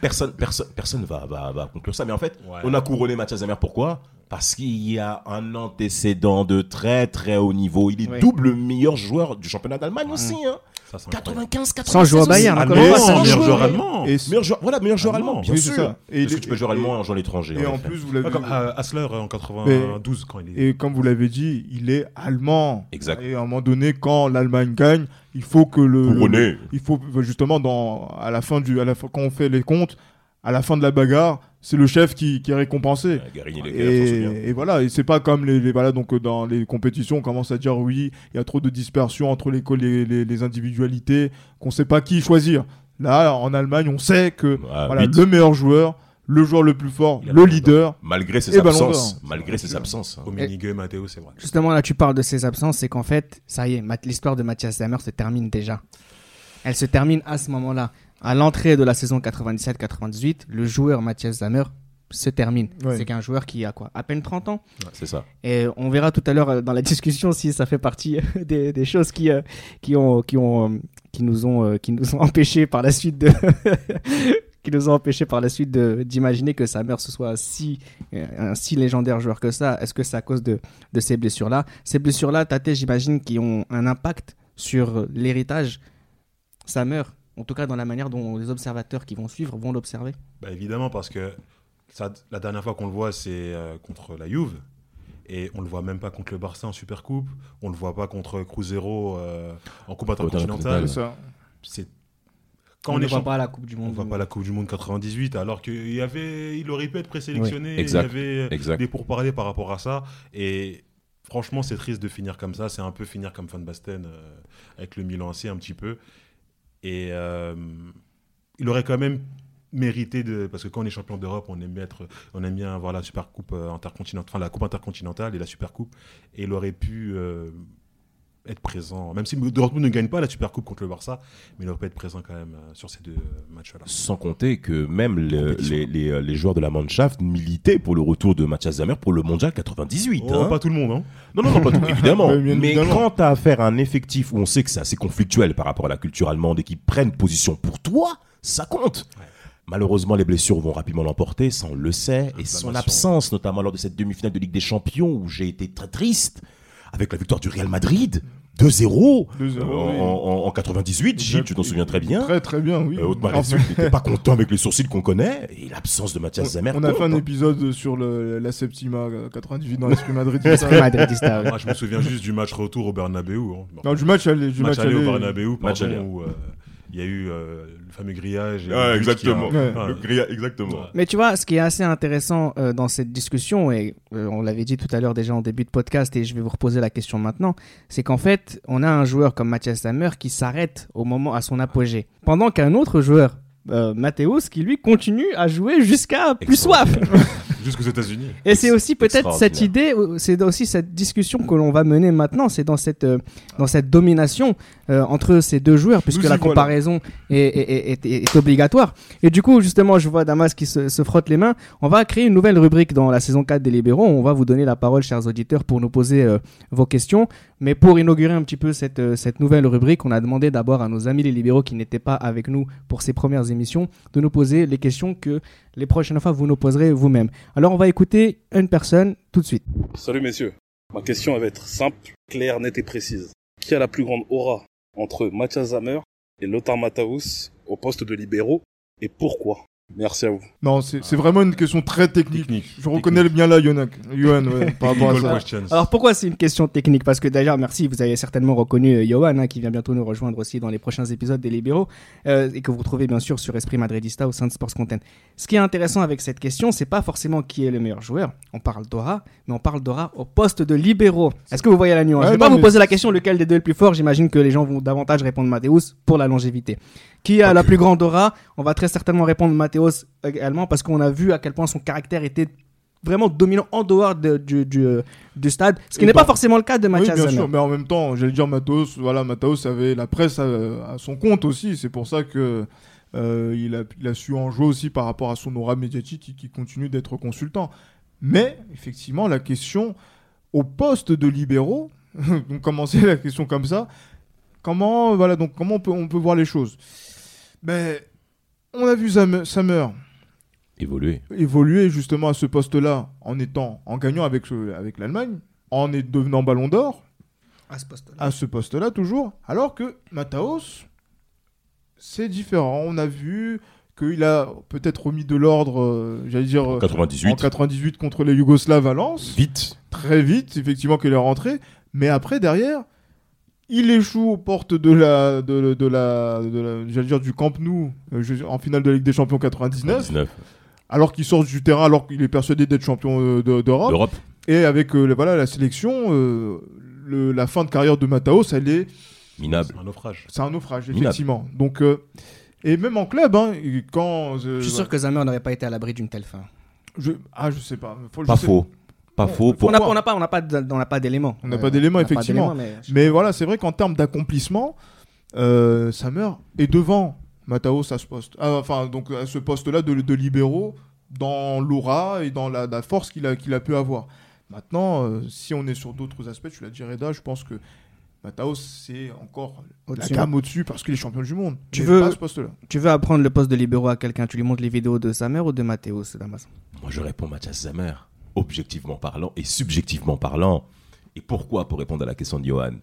Personne, personne, personne va, va, va conclure ça. Mais en fait, Ouais. on a couronné Mathias Zamer. Pourquoi? Parce qu'il y a un antécédent de très très haut niveau. Il est Oui. double meilleur joueur du championnat d'Allemagne aussi. Hein. ça, c'est incroyable. 95, 96. Sans jouer au. Bayern, sans meilleur joueur allemand. Et, Meilleur joueur, voilà, meilleur joueur Allemand. allemand, bien Oui, sûr. ça. Et Parce que tu peux jouer allemand et en jouant à l'étranger. et en plus, vous l'avez comme vu. euh, Hassler euh, en 92 quand il est. Et comme vous l'avez dit, il est allemand. Exact. Et à un moment donné, quand l'Allemagne gagne, il faut que le, Couronné. le- il faut justement dans à la fin du à la fin, quand on fait les comptes, à la fin de la bagarre, c'est le chef qui, qui est récompensé. Souvient. Et, et voilà, et c'est pas comme les, les- voilà donc euh, dans les compétitions, on commence à dire oui, il y a trop de dispersion entre les les, les, les individualités, qu'on sait pas qui choisir. Là, en Allemagne, on sait que Ah, voilà, le meilleur joueur, le joueur le plus fort, le le leader. Malgré ses absences. Malgré ses absences. hein. Au mini-gueux, Mathéo, c'est vrai. Justement, là, tu parles de ses absences, c'est qu'en fait, ça y est, l'histoire de Mathias Zamer se termine déjà. Elle se termine à ce moment-là. À l'entrée de la saison 97-98, le joueur Mathias Zamer se termine. Ouais. C'est qu'un joueur qui a quoi? À peine 30 ans C'est ça. Et on verra tout à l'heure euh, dans la (laughs) discussion si ça fait partie euh, des, des choses qui, euh, qui, ont, qui, ont, qui, nous ont, euh, qui nous ont (laughs) empêchés par la suite de. (laughs) qui nous ont empêchés par la suite de- d'imaginer que sa mère ce soit si, un si légendaire joueur que ça. Est-ce que c'est à cause de, de ces blessures-là? Ces blessures-là, Tate, j'imagine, qui ont un impact sur l'héritage. Sa meurt, en tout cas dans la manière dont les observateurs qui vont suivre vont l'observer. Bah, évidemment, parce que ça, la dernière fois qu'on le voit, c'est euh, contre la Juve. Et on le voit même pas contre le Barça en Supercoupe. On le voit pas contre Cruzeiro euh, en Coupe intercontinentale. C'est quand on on, ne voit champ- pas à la Coupe du on Monde. voit pas la Coupe du Monde 98, alors qu'il y avait, il aurait pu être présélectionné. Oui, il y avait exact. des pourparlers par rapport à ça. Et franchement, c'est triste de finir comme ça. C'est un peu finir comme Van Basten euh, avec le Milan AC un petit peu. Et euh, il aurait quand même mérité de parce que quand on est champion d'Europe, on aime bien on aime bien avoir la super coupe euh, intercontinentale, la coupe intercontinentale et la super coupe. Et il aurait pu euh, être présent, même si Dortmund ne gagne pas la super coupe contre le Barça, mais il aurait pu être présent quand même euh, sur ces deux euh, matchs-là. Sans compter que même le- Compétition. les, les, euh, les joueurs de la Mannschaft militaient pour le retour de Mathias Zamer pour le mondial 98. Oh, hein. Pas tout le monde, hein. Non, non, non, pas tout, (laughs) évidemment. Mais évidemment. quand tu as affaire à un effectif où on sait que c'est assez conflictuel par rapport à la culture allemande et qu'ils prennent position pour toi, ça compte. Malheureusement, les blessures vont rapidement l'emporter, ça on le sait. Et son absence, notamment lors de cette demi-finale de Ligue des Champions, où j'ai été très triste, avec la victoire du Real Madrid, 2-0 2-0, euh, en, oui. en- en 98, Gilles, tu t'en souviens très bien. Très très bien, oui. Euh, Otmar Enfin, n'était pas content avec les sourcils qu'on connaît, et l'absence de Mathias Zamer. on a fait un épisode sur le- la Septima euh, 98 dans l'esprit Madrid. (laughs) Esprit madridista, ouais. Moi, je me souviens juste du match retour au Bernabeu. hein. Non, du match aller, du match, match aller au. Bernabeu, Match pardon, aller. où euh, il y a eu euh, le fameux grillage. et Ouais, le a- exactement. Ouais. Enfin, Le grilla- exactement. Ouais. Mais tu vois, ce qui est assez intéressant euh, dans cette discussion, et euh, on l'avait dit tout à l'heure déjà en début de podcast, et je vais vous reposer la question maintenant, c'est qu'en fait, on a un joueur comme Mathias Sammer qui s'arrête au moment à son apogée, pendant qu'un autre joueur, euh, Mathéus, qui lui continue à jouer jusqu'à plus soif. (laughs) Jusqu'aux États-Unis. Et c'est aussi peut-être cette idée, c'est aussi cette discussion que l'on va mener maintenant, c'est dans cette, euh, dans cette domination euh, entre ces deux joueurs, puisque Nous la comparaison est, est- est- est- est obligatoire. Et du coup, justement, je vois Damas qui se, se frotte les mains. On va créer une nouvelle rubrique dans la saison 4 des Libéraux. On va vous donner la parole, chers auditeurs, pour nous poser euh, vos questions. Mais pour inaugurer un petit peu cette, euh, cette nouvelle rubrique, on a demandé d'abord à nos amis les libéraux qui n'étaient pas avec nous pour ces premières émissions de nous poser les questions que les prochaines fois vous nous poserez vous-même. Alors on va écouter une personne tout de suite. Salut messieurs. Ma question va être simple, claire, nette et précise. Qui a la plus grande aura entre Mathias Zamer et Lothar Matthäus au poste de libéraux et pourquoi? Merci à vous. Non, c'est vraiment une question très technique. Technique. Je reconnais bien là, Yonak. Yohan, ouais, (laughs) par rapport à ça. questions. Alors pourquoi c'est une question technique? Parce que déjà, merci, vous avez certainement reconnu euh, Johan, hein, qui vient bientôt nous rejoindre aussi dans les prochains épisodes des Libéraux, euh, et que vous retrouvez bien sûr sur Esprit Madridista au sein de Sports Content. Ce qui est intéressant avec cette question, c'est pas forcément qui est le meilleur joueur. On parle d'aura, mais on parle d'aura au poste de libéraux. Est-ce que vous voyez la nuance? Ouais, Je vais non, pas vous poser la question lequel des deux est le plus fort. J'imagine que les gens vont davantage répondre Mathéus pour la longévité. Qui a la plus grande aura? On va très certainement répondre Mathéus également parce qu'on a vu à quel point son caractère était vraiment dominant en dehors de- du, du, euh, du stade, ce qui n'est pas forcément le cas de Oui, Mathias bien sûr, mais en même temps, j'allais dire Matos, voilà, Matos avait la presse à, à son compte aussi, c'est pour ça que euh, il, a, il a su en jouer aussi par rapport à son aura médiatique qui, qui continue d'être consultant. Mais effectivement, la question au poste de libéraux, (laughs) donc commencer la question comme ça, comment voilà donc comment on peut on peut voir les choses? Ben on a vu Summer Évoluer. évoluer justement à ce poste-là en étant en gagnant avec ce- avec l'Allemagne, en est devenant Ballon d'Or À ce poste-là. à ce poste-là toujours, alors que Mataos, c'est différent. On a vu qu'il a peut-être remis de l'ordre, euh, j'allais dire, euh, 98. en 98 contre les Yougoslaves à Lens, Vite. très vite, effectivement, qu'il est rentré, mais après, derrière, il échoue aux portes de la, de, de la, de la- dire, du Camp Nou, euh, en finale de la Ligue des Champions 99, 19. alors qu'il sort du terrain, alors qu'il est persuadé d'être champion euh, de- d'Europe, et avec euh, la- voilà, la sélection, euh, le- la fin de carrière de Mataos, elle est Minable. C'est un naufrage. c'est un naufrage, Minable. effectivement. Donc, euh, et même en club, hein, quand. euh, Je suis sûr que Zamer n'aurait pas été à l'abri d'une telle fin. je- Ah, je sais pas. Faut- je Pas sais- faux. Pas faux. On Pour... n'a on n'a pas, on n'a pas, d- on n'a pas d'éléments. On n'a Euh, pas d'éléments, pas effectivement. mais- Mais voilà, c'est vrai qu'en termes d'accomplissement, euh, Samer est devant Mataos à ce poste. Ah, enfin, donc à ce poste-là de, de libéraux dans l'aura et dans la, la force qu'il a, qu'il a pu avoir. Maintenant, euh, si on est sur d'autres aspects, tu l'as dit Reda, je pense que Mataos, c'est encore la Au-dessus. gamme au-dessus parce qu'il est champion du monde. Tu veux- pas. Tu veux apprendre le poste de libéraux à quelqu'un, tu lui montres les vidéos de Samer ou de Mathéus, Damas? Moi, je réponds Mathias Zamer, objectivement parlant et subjectivement parlant. Et pourquoi Pour répondre à la question de Johan.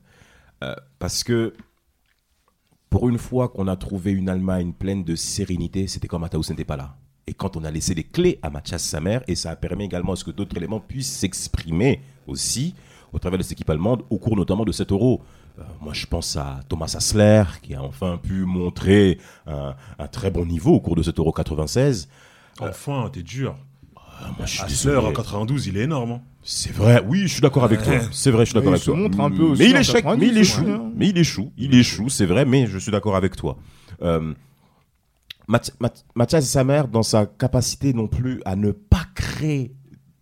Euh, parce que pour une fois qu'on a trouvé une Allemagne pleine de sérénité, c'était quand Matthäus n'était pas là. Et quand on a laissé les clés à Mathias Samer, et ça a permis également à ce que d'autres éléments puissent s'exprimer aussi au travers de cette équipe allemande, au cours notamment de cet euro. Euh, moi, je pense à Thomas Hassler, qui a enfin pu montrer un, un très bon niveau au cours de cet euro 96. Enfin, t'es dur. Ah, moi, je suis Hassler désolé. en 92, il est énorme. hein. C'est vrai, oui, je suis d'accord avec toi. C'est vrai, je suis d'accord avec toi. montre un peu aussi mais il en échec, 90, mais il ouais. échoue, mais il échoue, il échoue, c'est vrai, mais je suis d'accord avec toi. Euh, Math- Math- Mathias Samer, dans sa capacité non plus à ne pas créer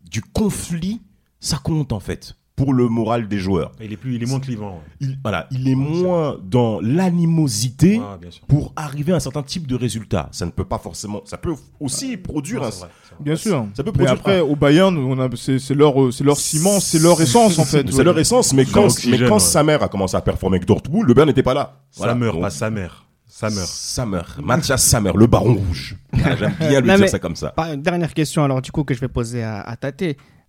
du conflit, ça compte en fait pour le moral des joueurs. Il est plus, il est moins clivant. ouais. Il, voilà, il est moins dans l'animosité Ah, pour arriver à un certain type de résultat. Ça ne peut pas forcément. Ça peut aussi produire Non, un. vrai. Bien sûr. Ça peut Mais produire après, un- au Bayern, on a, c'est, c'est leur, euh, c'est leur ciment, c'est leur essence en fait. (laughs) C'est ouais. leur essence, mais quand, mais quand ouais. Samer a commencé à performer avec Dortmund, le Bayern n'était pas là. Ça meurt, Donc, pas sa mère. Ça meurt. Samer, Mathias Samer, le baron rouge. (laughs) Ah, J'aime bien lui Non, dire ça comme ça. Dernière question, alors, du coup, que je vais poser à, à Tate.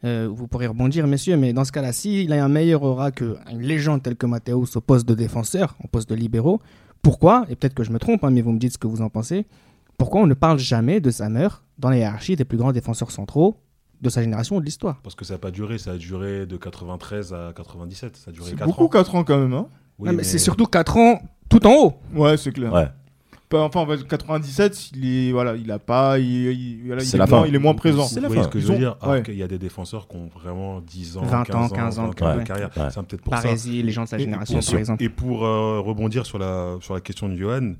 Euh, vous pourrez rebondir, messieurs, mais dans ce cas-là, s'il a un meilleur aura qu'une légende telle que Mathéus au poste de défenseur, au poste de libéraux, pourquoi, et peut-être que je me trompe, hein, mais vous me dites ce que vous en pensez, pourquoi on ne parle jamais de Samer dans la hiérarchie des plus grands défenseurs centraux de sa génération ou de l'histoire? Parce que ça n'a pas duré, ça a duré de 93 à 97. Ça a duré C'est 4 beaucoup ans. 4 ans quand même. Hein Oui, Non, mais C'est surtout 4 ans tout en haut. ouais, c'est clair. Ouais. Pas- Enfin, en fait, 97, il est, voilà, il a pas, il, il- voilà, il est la moins, fin. il est moins présent. C'est la Vous voyez fin. ce que je veux dire? Ouais. qu'il y a des défenseurs qui ont vraiment 10 ans, 20 ans, 15 15 ans, 20 ans de ouais. carrière. Ouais. C'est peut-être pour ça. Parésie, les gens de sa génération, par exemple. Et pour euh, rebondir sur la, sur la question de Johan,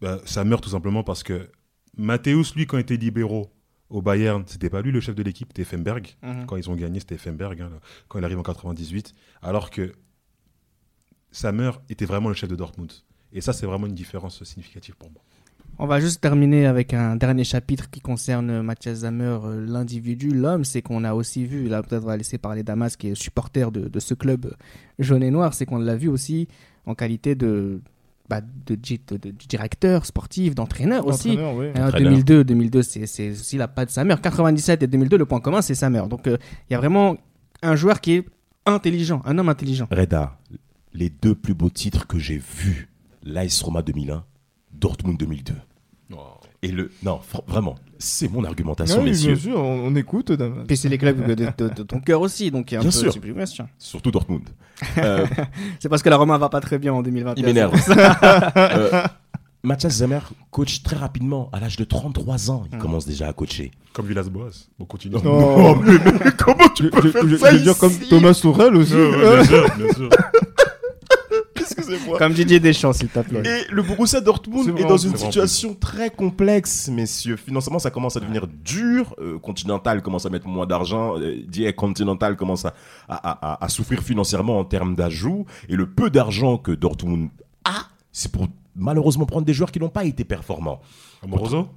bah, ça meurt tout simplement parce que Matthäus, lui, quand il était libéraux au Bayern, c'était pas lui le chef de l'équipe, c'était Femberg. Mhm. Quand ils ont gagné, c'était Femberg, hein, quand il arrive en 98. Alors que Samer était vraiment le chef de Dortmund. Et ça, c'est vraiment une différence significative pour moi. On va juste terminer avec un dernier chapitre qui concerne Mathias Zamer, euh, l'individu, l'homme. C'est qu'on a aussi vu, là peut-être on va laisser parler Damas qui est supporter de, de ce club jaune et noir, c'est qu'on l'a vu aussi en qualité de, bah, de, di- de- de directeur sportif, d'entraîneur aussi. Ouais. Hein, Entraîneur. 2002, 2002 c'est aussi la patte Samer. 97 et 2002, le point commun, c'est Samer. Donc euh, il y a vraiment un joueur qui est intelligent, un homme intelligent. Reda, les deux plus beaux titres que j'ai vus, l'AS Roma 2001, Dortmund 2002. Et le. Non, vraiment, c'est mon argumentation, oui, messieurs. bien sûr, on, on écoute. Damas. Puis c'est les clubs (laughs) de, de- de ton cœur aussi, donc il y a un Bien peu sûr. de sublimation. Surtout Dortmund. (laughs) Euh, C'est parce que la Roma va pas très bien en 2021. il m'énerve. ça. (laughs) Euh, Mathias Zamer coach très rapidement. À l'âge de 33 ans, il Hmm. commence déjà à coacher. Comme Villas Boas. On continue. Non. comment tu Je, je- je- je veux dire comme Thomas Sorel aussi. Ouais, ouais, bien sûr, bien sûr. Excusez-moi. Comme Didier Deschamps, s'il te plaît. Et le Borussia Dortmund est dans une situation très complexe, messieurs. Financièrement, ça commence à devenir dur. Euh, Continental commence à mettre moins d'argent. Euh, Die Continental commence à, à, à- à souffrir financièrement en termes d'ajouts. Et le peu d'argent que Dortmund a, c'est pour malheureusement prendre des joueurs qui n'ont pas été performants. Amoroso?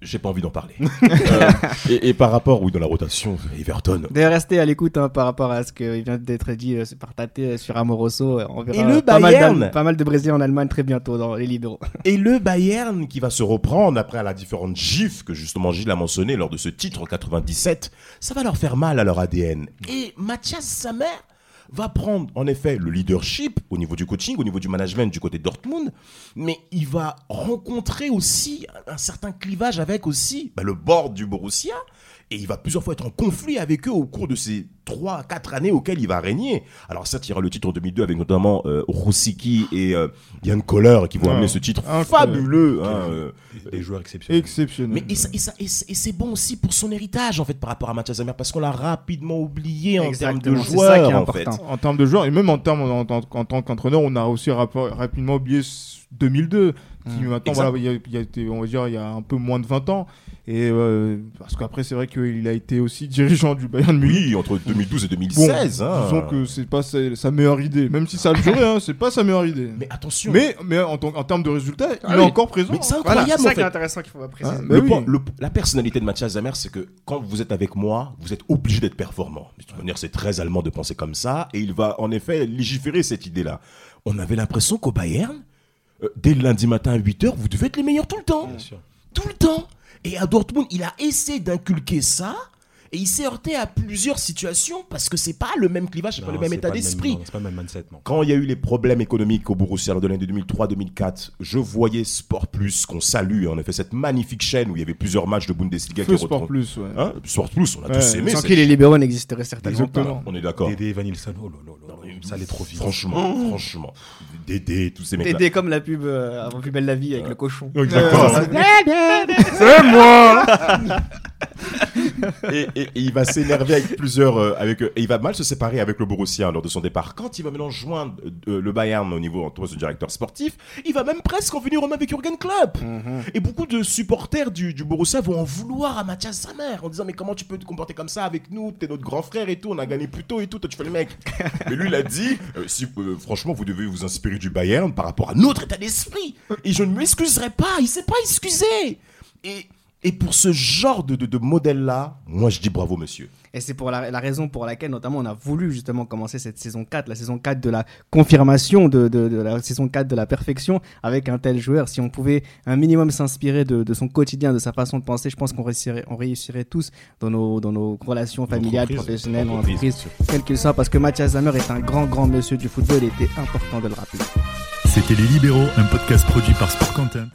J'ai pas envie d'en parler. (laughs) Euh, et, et par rapport, oui, dans la rotation, Everton. D'ailleurs, restez à l'écoute hein, par rapport à ce qui vient d'être dit euh, par Tate euh, sur Amoroso. On verra Et le pas, Bayern pas mal de Brésiliens en Allemagne très bientôt dans les libéraux. Et le Bayern qui va se reprendre après la différente gifs que justement Gilles a mentionné lors de ce titre en 97, ça va leur faire mal à leur ADN. Et Mathias Samer va prendre en effet le leadership au niveau du coaching, au niveau du management du côté de Dortmund, mais il va rencontrer aussi un, certain clivage avec aussi bah, le board du Borussia. Et il va plusieurs fois être en conflit avec eux au cours de ces 3-4 années auxquelles il va régner. Alors certes, il y aura le titre en 2002 avec notamment euh, Roussiki et euh, Yann Kohler qui vont Ah, amener ce titre incroyable. fabuleux. hein, euh, Des joueurs exceptionnels. Exceptionnel. mais et, ça- et ça- et c'est- et c'est bon aussi pour son héritage en fait par rapport à Mathias Zamer parce qu'on l'a rapidement oublié en termes de c'est ça qui est joueurs en fait. En termes de joueurs, et même en, termes, en, en- en tant qu'entraîneur, on a aussi rapidement oublié ce 2002, qui maintenant, Exact. voilà, il y a, il y a été, on va dire, il y a un peu moins de 20 ans. Et euh, parce qu'après, c'est vrai qu'il a été aussi dirigeant du Bayern Munich. Oui, entre 2012 et Bon, 2016. hein. disons que c'est pas sa, sa meilleure idée, même si ça a duré, hein, c'est pas sa meilleure idée. Mais attention. Mais, mais en, termes de résultats, Ah il oui. est encore présent. Mais c'est. Voilà, incroyable c'est ça en qui est intéressant qu'il faut préciser. Le oui. point- le- la personnalité de Mathias Zamer, c'est que quand vous êtes avec moi, vous êtes obligé d'être performant. De toute manière, c'est très allemand de penser comme ça. Et il va en effet légiférer cette idée-là. On avait l'impression qu'au Bayern, euh, dès le lundi matin à 8h, vous devez être les meilleurs tout le temps. Bien sûr. Tout le temps. Et à Dortmund, il a essayé d'inculquer ça. Et il s'est heurté à plusieurs situations parce que c'est pas le même clivage, c'est pas le même état pas d'esprit. non, C'est pas le même mindset, non. Quand il y a eu les problèmes économiques au Borussia lors de l'année 2003-2004, je voyais Sport Plus, qu'on salue, en effet, cette magnifique chaîne où il y avait plusieurs matchs de Bundesliga Feu qui Sport retrouvent- Plus, ouais. Hein Sport Plus, on a Ouais, tous aimé. Sans qui les libéraux n'existeraient certainement Exactement. On est d'accord. Dédé Van Ilsen, oh là là là là, ça allait trop vite. Franchement, franchement. Dédé, tous ces pas. mecs-là. Dédé comme la pub euh, avant Plus belle la vie avec le cochon. Exactement. (laughs) C'est moi (laughs) (laughs) et, et- et il va s'énerver avec plusieurs, euh, avec, euh, et il va mal se séparer avec le Borussia lors de son départ. Quand il va maintenant joindre euh, le Bayern au niveau en tant que directeur sportif, il va même presque en venir au même avec Jurgen Klopp. Et beaucoup de supporters du, du Borussia vont en vouloir à Mathias Sammer en disant mais comment tu peux te comporter comme ça avec nous? T'es notre grand frère et tout, on a gagné plus tôt et tout, toi tu fais le mec. (laughs) mais lui il a dit euh, si, franchement vous devez vous inspirer du Bayern par rapport à notre état d'esprit. Et je ne m'excuserai pas, il s'est pas excusé. Et, et pour ce genre de, de, de modèle-là, moi je dis bravo monsieur. Et c'est pour la, la raison pour laquelle, notamment, on a voulu justement commencer cette saison 4, la saison 4 de la confirmation, de, de- de la saison 4 de la perfection, avec un tel joueur. Si on pouvait un minimum s'inspirer de, de son quotidien, de sa façon de penser, je pense qu'on réussirait, on réussirait tous dans nos, dans nos relations familiales, professionnelles, bien sûr. quel qu'il soit, parce que Mathias Zammer est un grand, grand monsieur du football, il était important de le rappeler. C'était Les Libéraux, un podcast produit par Sport Content.